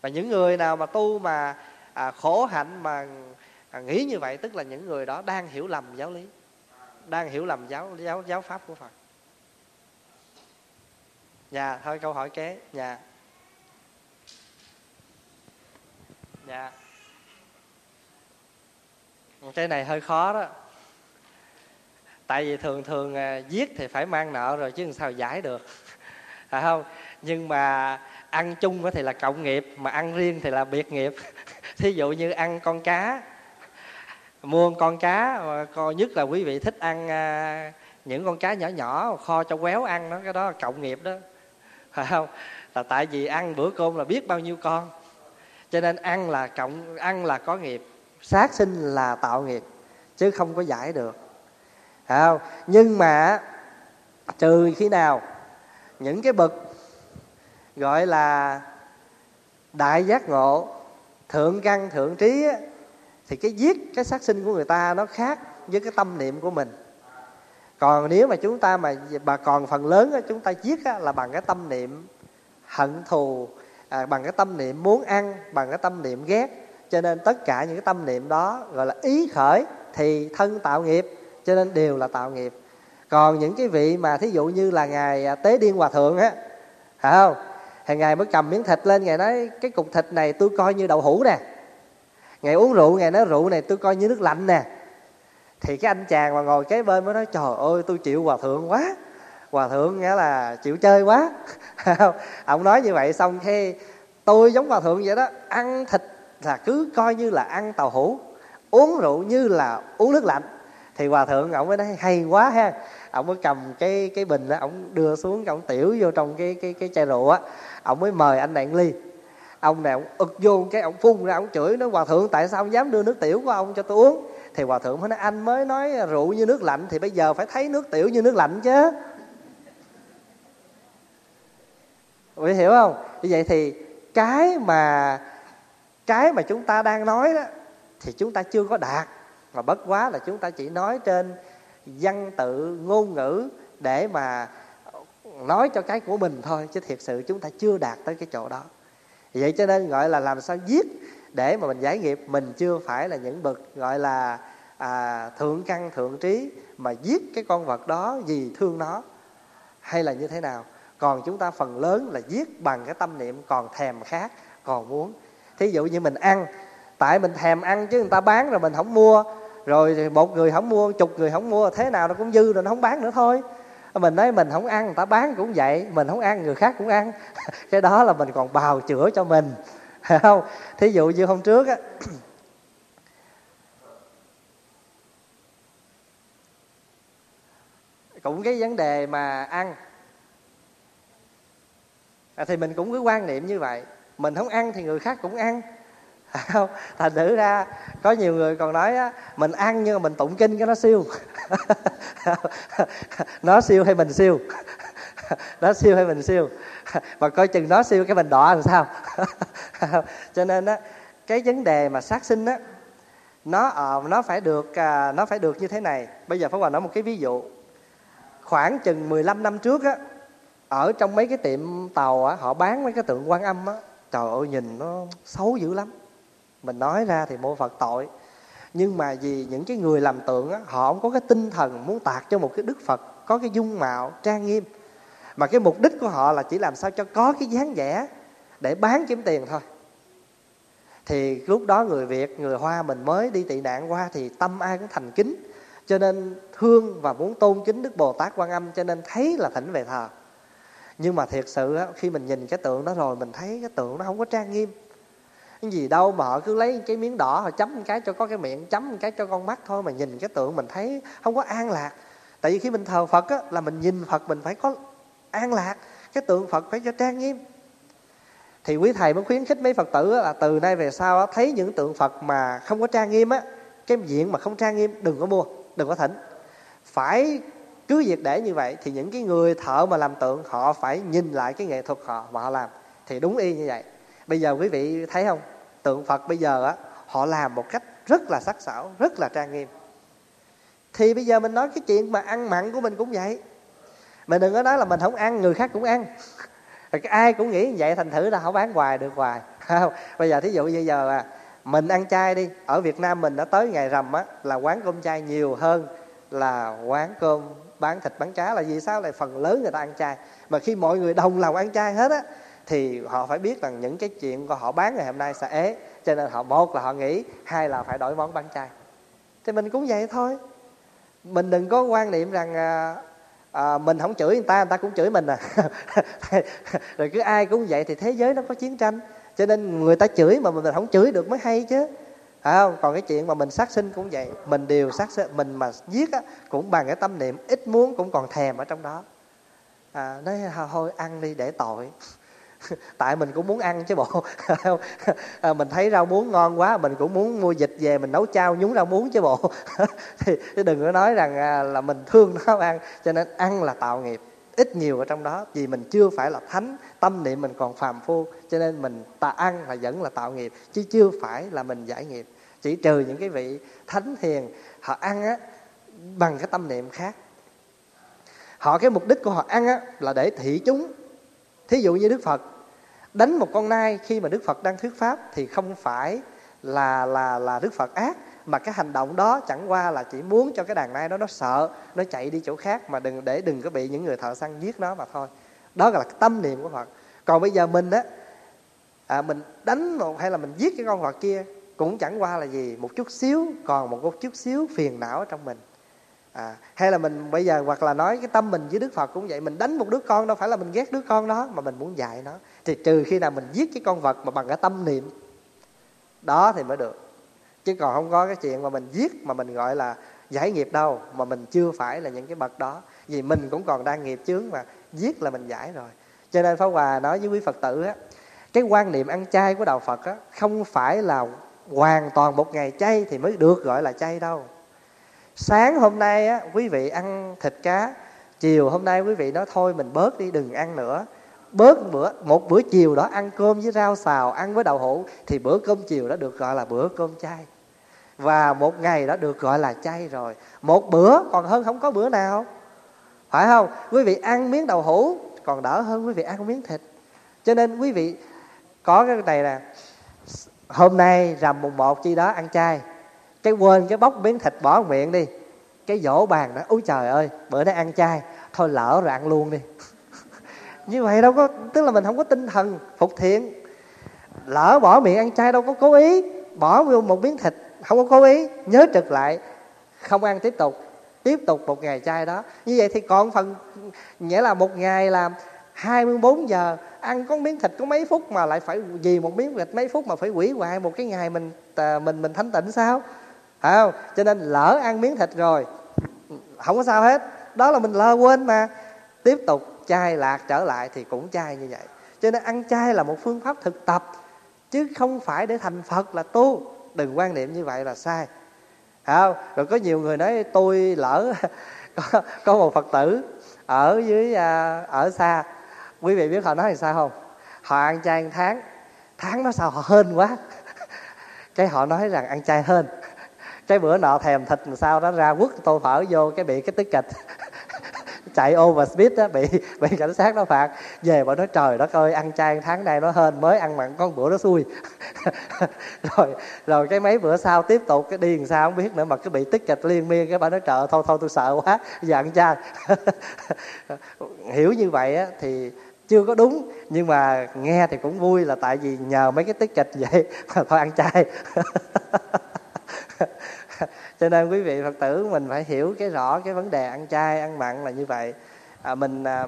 Và những người nào mà tu mà à, khổ hạnh mà à, nghĩ như vậy tức là những người đó đang hiểu lầm giáo lý đang hiểu lầm giáo giáo giáo pháp của phật. Dạ thôi câu hỏi kế. Dạ. Dạ cái này hơi khó đó. Tại vì thường thường à, giết thì phải mang nợ rồi chứ làm sao giải được. Phải à, không, nhưng mà ăn chung thì là cộng nghiệp, mà ăn riêng thì là biệt nghiệp. Thí dụ như ăn con cá, mua con cá coi nhất là quý vị thích ăn à, những con cá nhỏ nhỏ, kho cho quéo ăn đó, cái đó là cộng nghiệp đó. Phải không, là tại vì ăn bữa cơm là biết bao nhiêu con. Cho nên ăn là cộng, ăn là có nghiệp sát sinh là tạo nghiệp chứ không có giải được. Không? Nhưng mà trừ khi nào những cái bậc gọi là đại giác ngộ thượng căn thượng trí á, thì cái giết cái sát sinh của người ta nó khác với cái tâm niệm của mình. Còn nếu mà chúng ta mà bà còn phần lớn á, chúng ta giết á, là bằng cái tâm niệm hận thù à, bằng cái tâm niệm muốn ăn bằng cái tâm niệm ghét cho nên tất cả những cái tâm niệm đó gọi là ý khởi thì thân tạo nghiệp, cho nên đều là tạo nghiệp. Còn những cái vị mà thí dụ như là ngài à, tế điên hòa thượng á, phải không? Thì ngài mới cầm miếng thịt lên, ngài nói, cái cục thịt này tôi coi như đậu hũ nè. Ngài uống rượu, ngài nói, rượu này tôi coi như nước lạnh nè. Thì cái anh chàng mà ngồi kế bên mới nói, trời ơi, tôi chịu hòa thượng quá. Hòa thượng nghĩa là chịu chơi quá. Ông nói như vậy xong khi tôi giống hòa thượng vậy đó, ăn thịt là cứ coi như là ăn tàu hũ, uống rượu như là uống nước lạnh. Thì hòa thượng ông mới nói, hay quá ha. Ông mới cầm cái cái bình đó ông đưa xuống ông tiểu vô trong cái cái cái chai rượu á. Ông mới mời anh này ly. Ông này ông ực vô cái ông phun ra ông chửi nó hòa thượng, tại sao ông dám đưa nước tiểu của ông cho tôi uống? Thì hòa thượng mới nói, anh mới nói rượu như nước lạnh, thì bây giờ phải thấy nước tiểu như nước lạnh chứ. Quý hiểu không? Như vậy thì cái mà cái mà chúng ta đang nói đó thì chúng ta chưa có đạt. Mà bất quá là chúng ta chỉ nói trên văn tự ngôn ngữ để mà nói cho cái của mình thôi chứ thiệt sự chúng ta chưa đạt tới cái chỗ đó. Vậy cho nên gọi là làm sao giết để mà mình giải nghiệp mình chưa phải là những bậc gọi là à, thượng căn thượng trí mà giết cái con vật đó vì thương nó. Hay là như thế nào? Còn chúng ta phần lớn là giết bằng cái tâm niệm còn thèm khát còn muốn thí dụ như mình ăn tại mình thèm ăn chứ người ta bán rồi mình không mua. Rồi một người không mua chục người không mua thế nào nó cũng dư rồi nó không bán nữa thôi. Mình nói mình không ăn người ta bán cũng vậy mình không ăn người khác cũng ăn. Cái đó là mình còn bào chữa cho mình phải không? Thí dụ như hôm trước á cũng cái vấn đề mà ăn à, thì mình cũng cứ quan niệm như vậy mình không ăn thì người khác cũng ăn. Không? Thành thử ra có nhiều người còn nói á, mình ăn nhưng mà mình tụng kinh cho nó siêu. Nó siêu hay mình siêu? Nó siêu hay mình siêu? Và coi chừng nó siêu cái mình đỏ làm sao? Cho nên á cái vấn đề mà sát sinh á nó ở nó phải được à, nó phải được như thế này. Bây giờ phải Hòa nói một cái ví dụ. Khoảng chừng 15 năm trước á ở trong mấy cái tiệm tàu á họ bán mấy cái tượng quan âm á trời ơi, nhìn nó xấu dữ lắm. Mình nói ra thì mô phật tội. Nhưng mà vì những cái người làm tượng á, họ không có cái tinh thần muốn tạc cho một cái đức phật có cái dung mạo trang nghiêm. Mà cái mục đích của họ là chỉ làm sao cho có cái dáng vẻ để bán kiếm tiền thôi. Thì lúc đó người việt, người hoa mình mới đi tị nạn qua thì tâm ai cũng thành kính. Cho nên thương và muốn tôn kính đức bồ tát quan âm, cho nên thấy là thỉnh về thờ nhưng mà thiệt sự á, khi mình nhìn cái tượng đó rồi mình thấy cái tượng nó không có trang nghiêm. Cái gì đâu mà họ cứ lấy cái miếng đỏ họ chấm một cái cho có cái miệng chấm một cái cho con mắt thôi mà nhìn cái tượng mình thấy không có an lạc. Tại vì khi mình thờ phật á, là mình nhìn phật mình phải có an lạc cái tượng phật phải cho trang nghiêm. Thì quý thầy mới khuyến khích mấy phật tử là từ nay về sau á, thấy những tượng phật mà không có trang nghiêm á cái diện mà không trang nghiêm đừng có mua đừng có thỉnh. Phải cứ việc để như vậy thì những cái người thợ mà làm tượng, họ phải nhìn lại cái nghệ thuật họ, mà họ làm. Thì đúng y như vậy. Bây giờ quý vị thấy không? Tượng phật bây giờ á, họ làm một cách rất là sắc sảo, rất là trang nghiêm. Thì bây giờ mình nói cái chuyện mà ăn mặn của mình cũng vậy. Mình đừng có nói là mình không ăn, người khác cũng ăn. Cái ai cũng nghĩ như vậy, thành thử là không bán hoài được hoài. Không? Bây giờ thí dụ như giờ là mình ăn chay đi, ở việt nam mình đã tới ngày rằm á, là quán cơm chay nhiều hơn là quán cơm bán thịt bán cá là vì sao? Lại phần lớn người ta ăn chay. Mà khi mọi người đồng lòng ăn chay hết á thì họ phải biết rằng những cái chuyện của họ bán ngày hôm nay sẽ ế. Cho nên họ một là họ nghĩ hai là phải đổi món bán chay. Thì mình cũng vậy thôi. Mình đừng có quan niệm rằng à, à, mình không chửi người ta người ta cũng chửi mình à. Rồi cứ ai cũng vậy thì thế giới nó có chiến tranh. Cho nên người ta chửi mà mình không chửi được mới hay chứ phải không còn cái chuyện mà mình sát sinh cũng vậy. Mình đều sát sinh mình mà giết á, cũng bằng cái tâm niệm ít muốn cũng còn thèm ở trong đó. À, nói thôi ăn đi để tội. Tại mình cũng muốn ăn chứ bộ. À, mình thấy rau muống ngon quá mình cũng muốn mua dịch về mình nấu chao nhúng rau muống chứ bộ. Thì đừng có nói rằng à, là mình thương nó ăn. Cho nên ăn là tạo nghiệp ít nhiều ở trong đó. Vì mình chưa phải là thánh tâm niệm mình còn phàm phu. Cho nên mình ta ăn là vẫn là tạo nghiệp chứ chưa phải là mình giải nghiệp chỉ trừ những cái vị thánh hiền họ ăn á bằng cái tâm niệm khác. Họ cái mục đích của họ ăn á là để thị chúng. Thí dụ như đức phật đánh một con nai khi mà đức phật đang thuyết pháp thì không phải là là là đức phật ác mà cái hành động đó chẳng qua là chỉ muốn cho cái đàn nai đó nó sợ nó chạy đi chỗ khác mà đừng để đừng có bị những người thợ săn giết nó mà thôi. Đó là cái tâm niệm của phật. Còn bây giờ mình á à, mình đánh một hay là mình giết cái con vật kia cũng chẳng qua là gì một chút xíu còn một chút xíu phiền não ở trong mình. À, hay là mình bây giờ hoặc là nói cái tâm mình với đức phật cũng vậy mình đánh một đứa con đâu phải là mình ghét đứa con đó mà mình muốn dạy nó. Thì trừ khi nào mình giết cái con vật mà bằng cái tâm niệm đó thì mới được. Chứ còn không có cái chuyện mà mình giết mà mình gọi là giải nghiệp đâu mà mình chưa phải là những cái bậc đó. Vì mình cũng còn đang nghiệp chướng mà giết là mình giải rồi. Cho nên pháp hòa nói với quý phật tử á cái quan niệm ăn chay của đạo phật á không phải là hoàn toàn một ngày chay thì mới được gọi là chay đâu. Sáng hôm nay á, quý vị ăn thịt cá, chiều hôm nay quý vị nói thôi mình bớt đi, đừng ăn nữa. Bớt bữa, một bữa chiều đó ăn cơm với rau xào, ăn với đậu hũ thì bữa cơm chiều đó được gọi là bữa cơm chay. Và một ngày đó được gọi là chay rồi. Một bữa, còn hơn không có bữa nào. Phải không? Quý vị ăn miếng đậu hũ, còn đỡ hơn quý vị ăn miếng thịt. Cho nên quý vị có cái này nè hôm nay rằm mùng một chi đó ăn chay. Cái quên cái bóc miếng thịt bỏ miệng đi. Cái dỗ bàn đó, úi trời ơi, bữa nay ăn chay. Thôi lỡ rồi ăn luôn đi. Như vậy đâu có, tức là mình không có tinh thần phục thiện. Lỡ bỏ miệng ăn chay đâu có cố ý. Bỏ vô một miếng thịt, không có cố ý. Nhớ trực lại, không ăn tiếp tục. Tiếp tục một ngày chay đó. Như vậy thì còn phần, nghĩa là một ngày làm 24 giờ ăn có miếng thịt có mấy phút mà lại phải vì một miếng thịt mấy phút mà phải quỷ hoại một cái ngày mình mình mình thanh tịnh sao? Phải không? Cho nên lỡ ăn miếng thịt rồi không có sao hết. Đó là mình lơ quên mà. Tiếp tục chay lạc trở lại thì cũng chay như vậy. Cho nên ăn chay là một phương pháp thực tập chứ không phải để thành phật là tu. Đừng quan niệm như vậy là sai. Không? Rồi có nhiều người nói tôi lỡ có, có một phật tử ở dưới à, ở xa quý vị biết họ nói là sao không? Họ ăn chay ăn tháng. Tháng nó sao họ hên quá. Cái họ nói rằng ăn chay hên. Cái bữa nọ thèm thịt làm sao đó ra quất tô phở vô cái bị cái tức kịch. Chạy over speed đó bị bị cảnh sát nó phạt. Về bọn nói trời đất ơi ăn chay tháng này nó hên mới ăn mặn con bữa nó xui. Rồi rồi cái mấy bữa sau tiếp tục cái đi làm sao không biết nữa mà cứ bị tích kịch liên miên cái bà nói trời thôi thôi tôi sợ quá giờ ăn chay. Hiểu như vậy á, thì chưa có đúng nhưng mà nghe thì cũng vui là tại vì nhờ mấy cái tiết kịch vậy mà thôi ăn chay. Cho nên quý vị phật tử mình phải hiểu cái rõ cái vấn đề ăn chay ăn mặn là như vậy. À, mình à,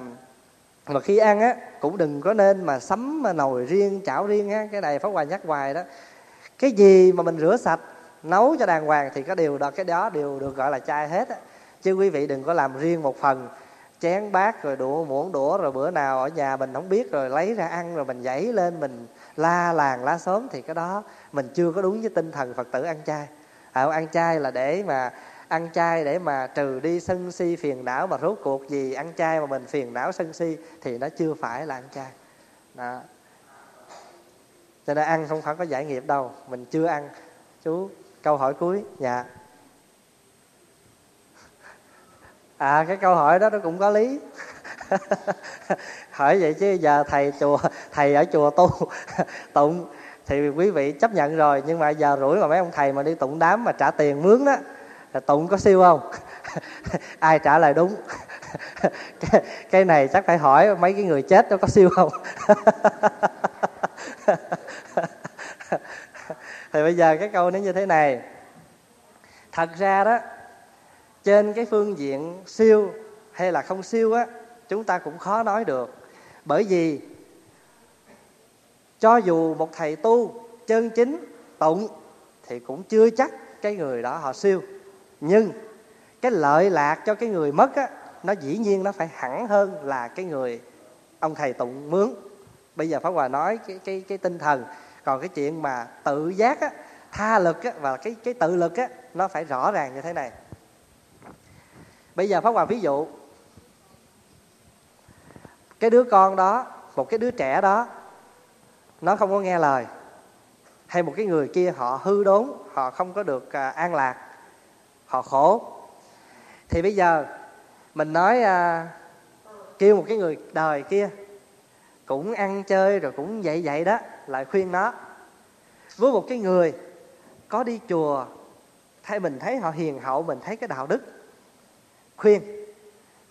mà khi ăn á cũng đừng có nên mà sắm mà nồi riêng chảo riêng á cái này pháp hoài nhắc hoài đó. Cái gì mà mình rửa sạch nấu cho đàng hoàng thì có điều đó cái đó đều được gọi là chay hết á. Chứ quý vị đừng có làm riêng một phần chén bát rồi đũa muỗng đũa rồi bữa nào ở nhà mình không biết rồi lấy ra ăn rồi mình dãy lên mình la làng lá xóm thì cái đó mình chưa có đúng với tinh thần phật tử ăn chay. À, ăn chay là để mà ăn chay để mà trừ đi sân si phiền não mà rốt cuộc gì ăn chay mà mình phiền não sân si thì nó chưa phải là ăn chay. Đó. Cho nên ăn không phải có giải nghiệp đâu mình chưa ăn. Chú câu hỏi cuối. Dạ. À cái câu hỏi đó nó cũng có lý. Hỏi vậy chứ giờ thầy chùa thầy ở chùa tu tụng thì quý vị chấp nhận rồi. Nhưng mà giờ rủi mà mấy ông thầy mà đi tụng đám mà trả tiền mướn đó là tụng có siêu không? Ai trả lời đúng? Cái, cái này chắc phải hỏi mấy cái người chết nó có siêu không? Thì bây giờ cái câu nó như thế này. Thật ra đó trên cái phương diện siêu hay là không siêu á, chúng ta cũng khó nói được. Bởi vì cho dù một thầy tu chân chính, tụng thì cũng chưa chắc cái người đó họ siêu. Nhưng cái lợi lạc cho cái người mất á, nó dĩ nhiên nó phải hẳn hơn là cái người ông thầy tụng mướn. Bây giờ pháp hòa nói cái cái cái tinh thần. Còn cái chuyện mà tự giác á, tha lực á, và cái cái tự lực á, nó phải rõ ràng như thế này bây giờ pháp hòa ví dụ. Cái đứa con đó một cái đứa trẻ đó nó không có nghe lời. Hay một cái người kia họ hư đốn họ không có được à, an lạc họ khổ. Thì bây giờ mình nói à, kêu một cái người đời kia cũng ăn chơi rồi cũng vậy vậy đó lại khuyên nó. Với một cái người có đi chùa thay mình thấy họ hiền hậu mình thấy cái đạo đức khuyên.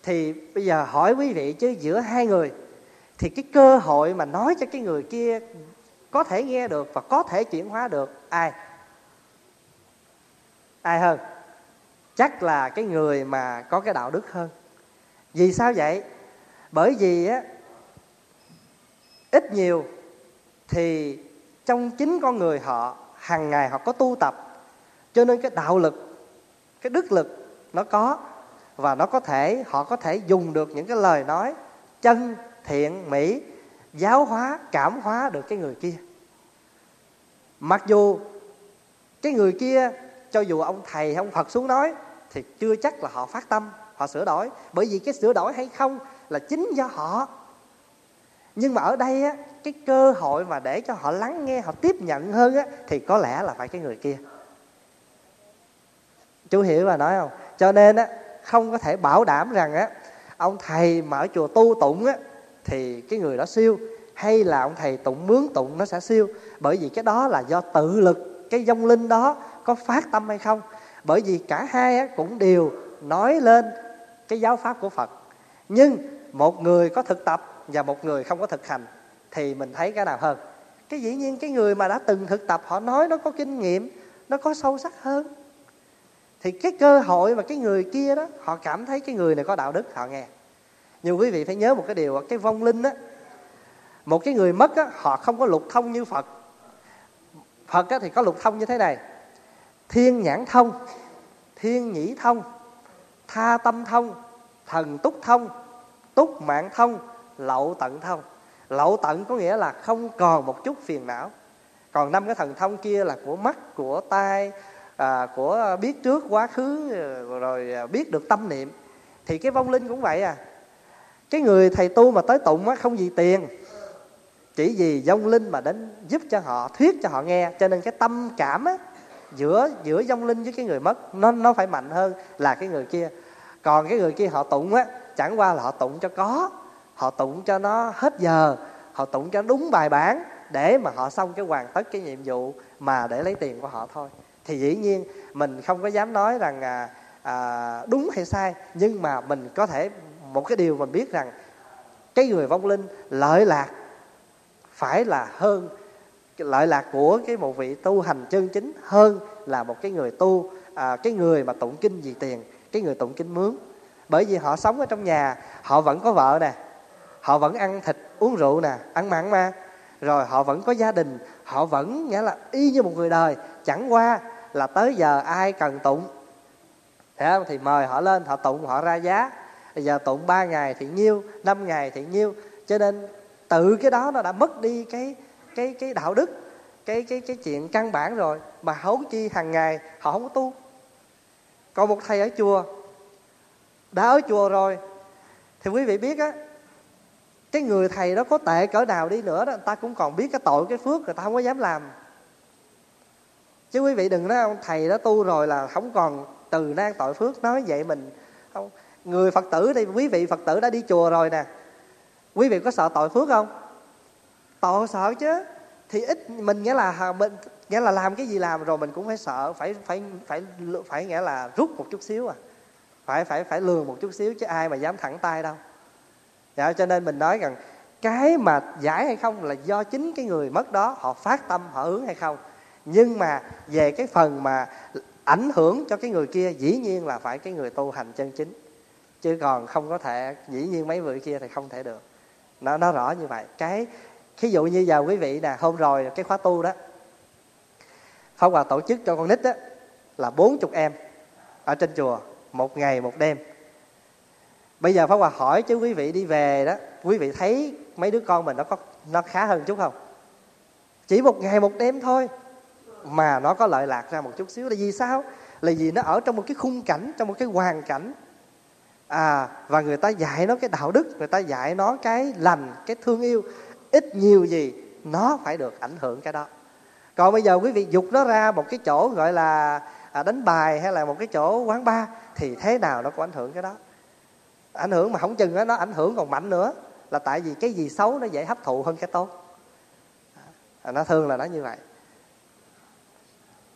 Thì bây giờ hỏi quý vị chứ giữa hai người, thì cái cơ hội mà nói cho cái người kia có thể nghe được và có thể chuyển hóa được ai? Ai hơn? Chắc là cái người mà có cái đạo đức hơn. Vì sao vậy? Bởi vì á, ít nhiều thì trong chính con người họ, hàng ngày họ có tu tập. Cho nên cái đạo lực, cái đức lực nó có và nó có thể, họ có thể dùng được những cái lời nói chân, thiện, mỹ, giáo hóa, cảm hóa được cái người kia. Mặc dù cái người kia, cho dù ông thầy hay ông phật xuống nói, thì chưa chắc là họ phát tâm, họ sửa đổi. Bởi vì cái sửa đổi hay không là chính do họ. Nhưng mà ở đây á, cái cơ hội mà để cho họ lắng nghe, họ tiếp nhận hơn á, thì có lẽ là phải cái người kia. Chú hiểu và nói không? Cho nên á không có thể bảo đảm rằng á ông thầy mà ở chùa tu tụng á thì cái người đó siêu hay là ông thầy tụng mướn tụng nó sẽ siêu. Bởi vì cái đó là do tự lực cái dông linh đó có phát tâm hay không. Bởi vì cả hai á, cũng đều nói lên cái giáo pháp của phật. Nhưng một người có thực tập và một người không có thực hành thì mình thấy cái nào hơn? Cái dĩ nhiên cái người mà đã từng thực tập họ nói nó có kinh nghiệm nó có sâu sắc hơn thì cái cơ hội mà cái người kia đó, họ cảm thấy cái người này có đạo đức, họ nghe. Nhưng quý vị phải nhớ một cái điều cái vong linh á, một cái người mất á, họ không có lục thông như phật. Phật á thì có lục thông như thế này. Thiên nhãn thông, thiên nhĩ thông, tha tâm thông, thần túc thông, túc mạng thông, lậu tận thông. Lậu tận có nghĩa là không còn một chút phiền não. Còn năm cái thần thông kia là của mắt, của tai à, của biết trước quá khứ rồi biết được tâm niệm thì cái vong linh cũng vậy à. Cái người thầy tu mà tới tụng á không gì tiền chỉ vì vong linh mà đến giúp cho họ thuyết cho họ nghe. Cho nên cái tâm cảm á giữa giữa vong linh với cái người mất nó nó phải mạnh hơn là cái người kia. Còn cái người kia họ tụng á chẳng qua là họ tụng cho có họ tụng cho nó hết giờ họ tụng cho đúng bài bản để mà họ xong cái hoàn tất cái nhiệm vụ mà để lấy tiền của họ thôi thì dĩ nhiên mình không có dám nói rằng à, à, đúng hay sai nhưng mà mình có thể một cái điều mình biết rằng cái người vong linh lợi lạc phải là hơn lợi lạc của cái một vị tu hành chân chính hơn là một cái người tu à, cái người mà tụng kinh vì tiền cái người tụng kinh mướn. Bởi vì họ sống ở trong nhà họ vẫn có vợ nè họ vẫn ăn thịt uống rượu nè ăn mặn mà. Rồi họ vẫn có gia đình họ vẫn nghĩa là y như một người đời. Chẳng qua là tới giờ ai cần tụng? Thì mời họ lên, họ tụng, họ ra giá. Bây giờ tụng 3 ngày thì nhiêu, năm ngày thì nhiêu. Cho nên tự cái đó nó đã mất đi cái cái cái đạo đức, cái cái cái chuyện căn bản rồi, mà hấu chi hàng ngày họ không có tu. Còn một thầy ở chùa, đã ở chùa rồi, thì quý vị biết á, cái người thầy đó có tệ cỡ nào đi nữa đó, người ta cũng còn biết cái tội, cái phước người ta không có dám làm chứ quý vị đừng nói ông thầy đó tu rồi là không còn từ nan tội phước. Nói vậy mình không người phật tử đây quý vị phật tử đã đi chùa rồi nè. Quý vị có sợ tội phước không? Tội sợ chứ. Thì ít mình nghĩa là mình nghĩa là làm cái gì làm rồi mình cũng phải sợ phải phải phải phải nghĩa là rút một chút xíu à. Phải phải phải lường một chút xíu chứ ai mà dám thẳng tay đâu. Dạ, cho nên mình nói rằng cái mà giải hay không là do chính cái người mất đó họ phát tâm họ hướng hay không nhưng mà về cái phần mà ảnh hưởng cho cái người kia, dĩ nhiên là phải cái người tu hành chân chính. Chứ còn không có thể, dĩ nhiên mấy người kia thì không thể được. Nó nó rõ như vậy. Cái ví dụ như giờ quý vị nè, hôm rồi cái khóa tu đó, Pháp Hòa tổ chức cho con nít đó là bốn chục em ở trên chùa, một ngày, một đêm. Bây giờ Pháp Hòa hỏi chứ quý vị đi về đó, quý vị thấy mấy đứa con mình nó có, nó khá hơn chút không? Chỉ một ngày, một đêm thôi mà nó có lợi lạc ra một chút xíu là vì sao? Là vì nó ở trong một cái khung cảnh trong một cái hoàn cảnh. À và người ta dạy nó cái đạo đức người ta dạy nó cái lành cái thương yêu. Ít nhiều gì nó phải được ảnh hưởng cái đó. Còn bây giờ quý vị dục nó ra một cái chỗ gọi là à, đánh bài hay là một cái chỗ quán bar thì thế nào nó có ảnh hưởng cái đó. Ảnh hưởng mà không chừng đó, nó ảnh hưởng còn mạnh nữa. Là tại vì cái gì xấu nó dễ hấp thụ hơn cái tốt. À, nó thường là nó như vậy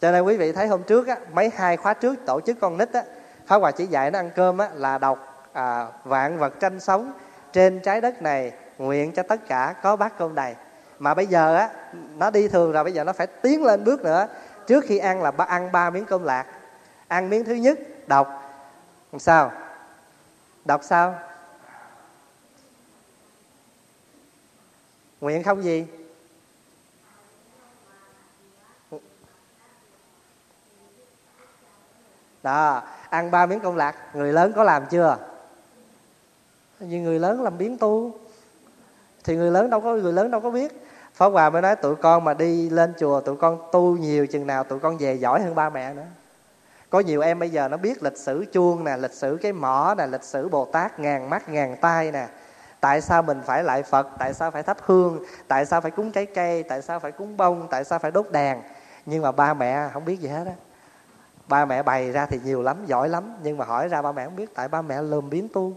cho nên quý vị thấy hôm trước á, mấy hai khóa trước tổ chức con nít á Pháp Hòa chỉ dạy nó ăn cơm á, là đọc à, vạn vật tranh sống trên trái đất này nguyện cho tất cả có bát cơm đầy. Mà bây giờ á nó đi thường rồi bây giờ nó phải tiến lên bước nữa. Trước khi ăn là ba ăn ba miếng cơm lạc. Ăn miếng thứ nhất đọc. Làm sao? Đọc sao? Nguyện không gì? Đó, ăn ba miếng công lạc, người lớn có làm chưa? Như người lớn làm biến tu. Thì người lớn đâu có, người lớn đâu có biết. Pháp Hòa mới nói tụi con mà đi lên chùa, tụi con tu nhiều chừng nào tụi con về giỏi hơn ba mẹ nữa. Có nhiều em bây giờ nó biết lịch sử chuông nè, lịch sử cái mỏ nè, lịch sử bồ tát, ngàn mắt, ngàn tay nè. Tại sao mình phải lại phật? Tại sao phải thắp hương? Tại sao phải cúng trái cây? Tại sao phải cúng bông? Tại sao phải đốt đèn? Nhưng mà ba mẹ không biết gì hết á ba mẹ bày ra thì nhiều lắm, giỏi lắm, nhưng mà hỏi ra ba mẹ không biết, tại ba mẹ lườm biến tu.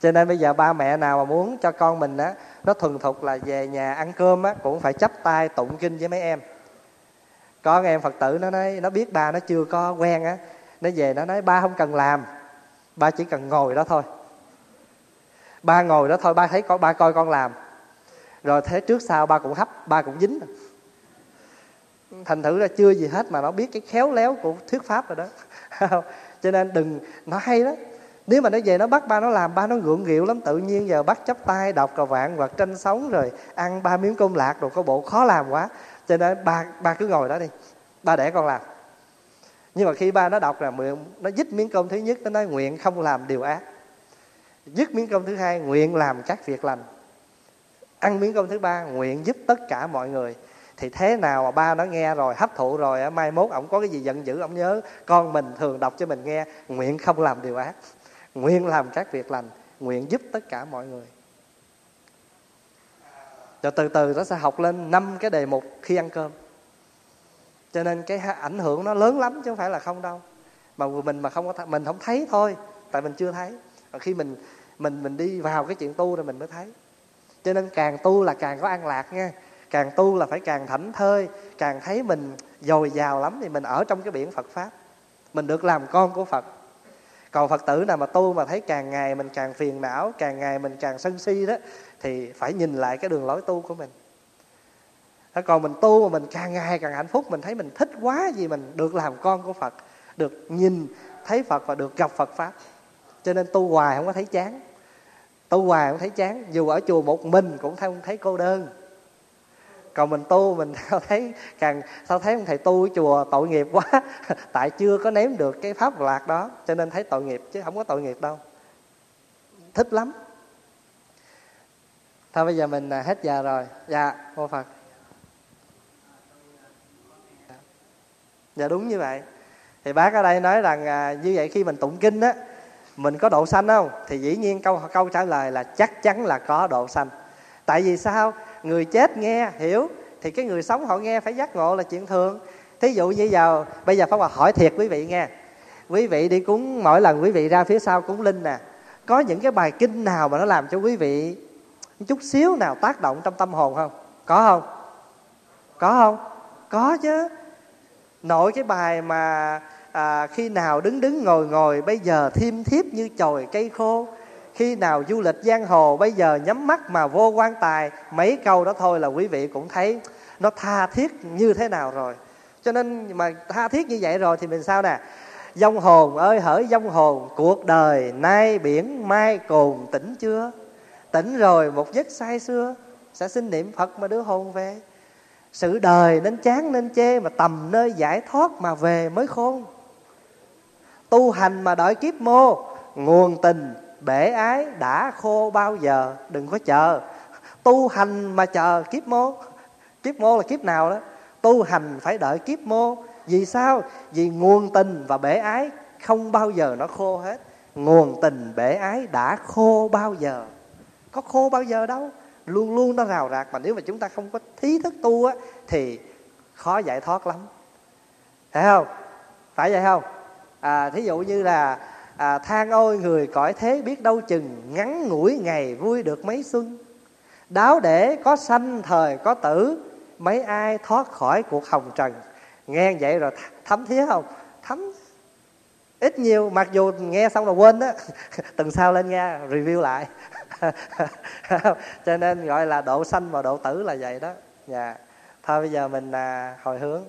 Cho nên bây giờ ba mẹ nào mà muốn cho con mình á, nó thuần thục là về nhà ăn cơm á, cũng phải chấp tay tụng kinh với mấy em. Con em phật tử nó nói, nó biết ba nó chưa có quen á, nó về nó nói, ba không cần làm, ba chỉ cần ngồi đó thôi. Ba ngồi đó thôi, ba thấy con, ba coi con làm. Rồi thế trước sau ba cũng hấp, ba cũng dính. Ừ. thành thử ra chưa gì hết mà nó biết cái khéo léo của thuyết pháp rồi đó. Cho nên đừng, nó hay đó nếu mà nó về nó bắt ba nó làm, ba nó gượng gịu lắm. Tự nhiên giờ bắt chắp tay, đọc cầu vạn hoặc tranh sống rồi ăn ba miếng cơm lạc rồi có bộ khó làm quá. Cho nên ba ba cứ ngồi đó đi. Ba để con làm. Nhưng mà khi ba nó đọc là nguyện nó dứt miếng cơm thứ nhất, nó nói nguyện không làm điều ác. Dứt miếng cơm thứ hai, nguyện làm các việc lành. Ăn miếng cơm thứ ba, nguyện giúp tất cả mọi người thì thế nào mà ba nó nghe rồi, hấp thụ rồi mai mốt ổng có cái gì giận dữ, ổng nhớ, con mình thường đọc cho mình nghe, nguyện không làm điều ác, nguyện làm các việc lành, nguyện giúp tất cả mọi người. Rồi từ từ nó sẽ học lên năm cái đề mục khi ăn cơm. Cho nên cái ảnh hưởng nó lớn lắm chứ không phải là không đâu. Mà mình mà không có mình không thấy thôi, tại mình chưa thấy. Và khi mình mình mình đi vào cái chuyện tu rồi mình mới thấy. Cho nên càng tu là càng có an lạc nha càng tu là phải càng thảnh thơi, càng thấy mình dồi dào lắm thì mình ở trong cái biển phật pháp. Mình được làm con của phật. Còn phật tử nào mà tu mà thấy càng ngày mình càng phiền não, càng ngày mình càng sân si đó, thì phải nhìn lại cái đường lối tu của mình. Còn mình tu mà mình càng ngày càng hạnh phúc, mình thấy mình thích quá gì mình được làm con của phật, được nhìn, thấy phật và được gặp phật pháp. Cho nên tu hoài không có thấy chán. Tu hoài không thấy chán, dù ở chùa một mình cũng không thấy cô đơn còn mình tu mình sao thấy càng sao thấy ông thầy tu ở chùa tội nghiệp quá? Tại chưa có ném được cái pháp lạc đó cho nên thấy tội nghiệp chứ không có tội nghiệp đâu. Thích lắm. Thôi bây giờ mình à, hết giờ rồi. Dạ mô phật. Dạ đúng như vậy. Thì bác ở đây nói rằng à, như vậy khi mình tụng kinh á mình có độ sanh không? Thì dĩ nhiên câu câu trả lời là chắc chắn là có độ sanh. Tại vì sao? Người chết nghe hiểu thì cái người sống họ nghe phải giác ngộ là chuyện thường. Thí dụ như giờ bây giờ pháp hòa hỏi thiệt quý vị nghe. Quý vị đi cúng mỗi lần quý vị ra phía sau cúng linh nè có những cái bài kinh nào mà nó làm cho quý vị chút xíu nào tác động trong tâm hồn không? Có không? Có không? Có chứ. Nội cái bài mà à, khi nào đứng đứng ngồi ngồi bây giờ thiêm thiếp như chồi cây khô khi nào du lịch giang hồ, bây giờ nhắm mắt mà vô quan tài, mấy câu đó thôi là quý vị cũng thấy nó tha thiết như thế nào rồi. Cho nên mà tha thiết như vậy rồi thì mình sao nè? Dông hồn ơi, hỡi dông hồn, cuộc đời nay biển mai cồn, tỉnh chưa? Tỉnh rồi một giấc say xưa, sẽ xin niệm phật mà đưa hồn về. Sự đời nên chán nên chê mà tầm nơi giải thoát mà về mới khôn. Tu hành mà đợi kiếp mô, nguồn tình bể ái đã khô bao giờ đừng có chờ. Tu hành mà chờ kiếp mô. Kiếp mô là kiếp nào đó? Tu hành phải đợi kiếp mô. Vì sao? Vì nguồn tình và bể ái không bao giờ nó khô hết. Nguồn tình bể ái đã khô bao giờ. Có khô bao giờ đâu. Luôn luôn nó rào rạc. Mà nếu mà chúng ta không có thí thức tu á thì khó giải thoát lắm. Phải không? Phải vậy không? À, thí dụ như là à, than ôi người cõi thế biết đâu chừng ngắn ngủi ngày vui được mấy xuân. Đáo để có sanh thời có tử mấy ai thoát khỏi cuộc hồng trần. Nghe vậy rồi thấm thía không? Thấm ít nhiều mặc dù nghe xong là quên đó. Tuần sau lên nghe review lại. Cho nên gọi là độ sanh và độ tử là vậy đó. Dạ. Thôi bây giờ mình à, hồi hướng.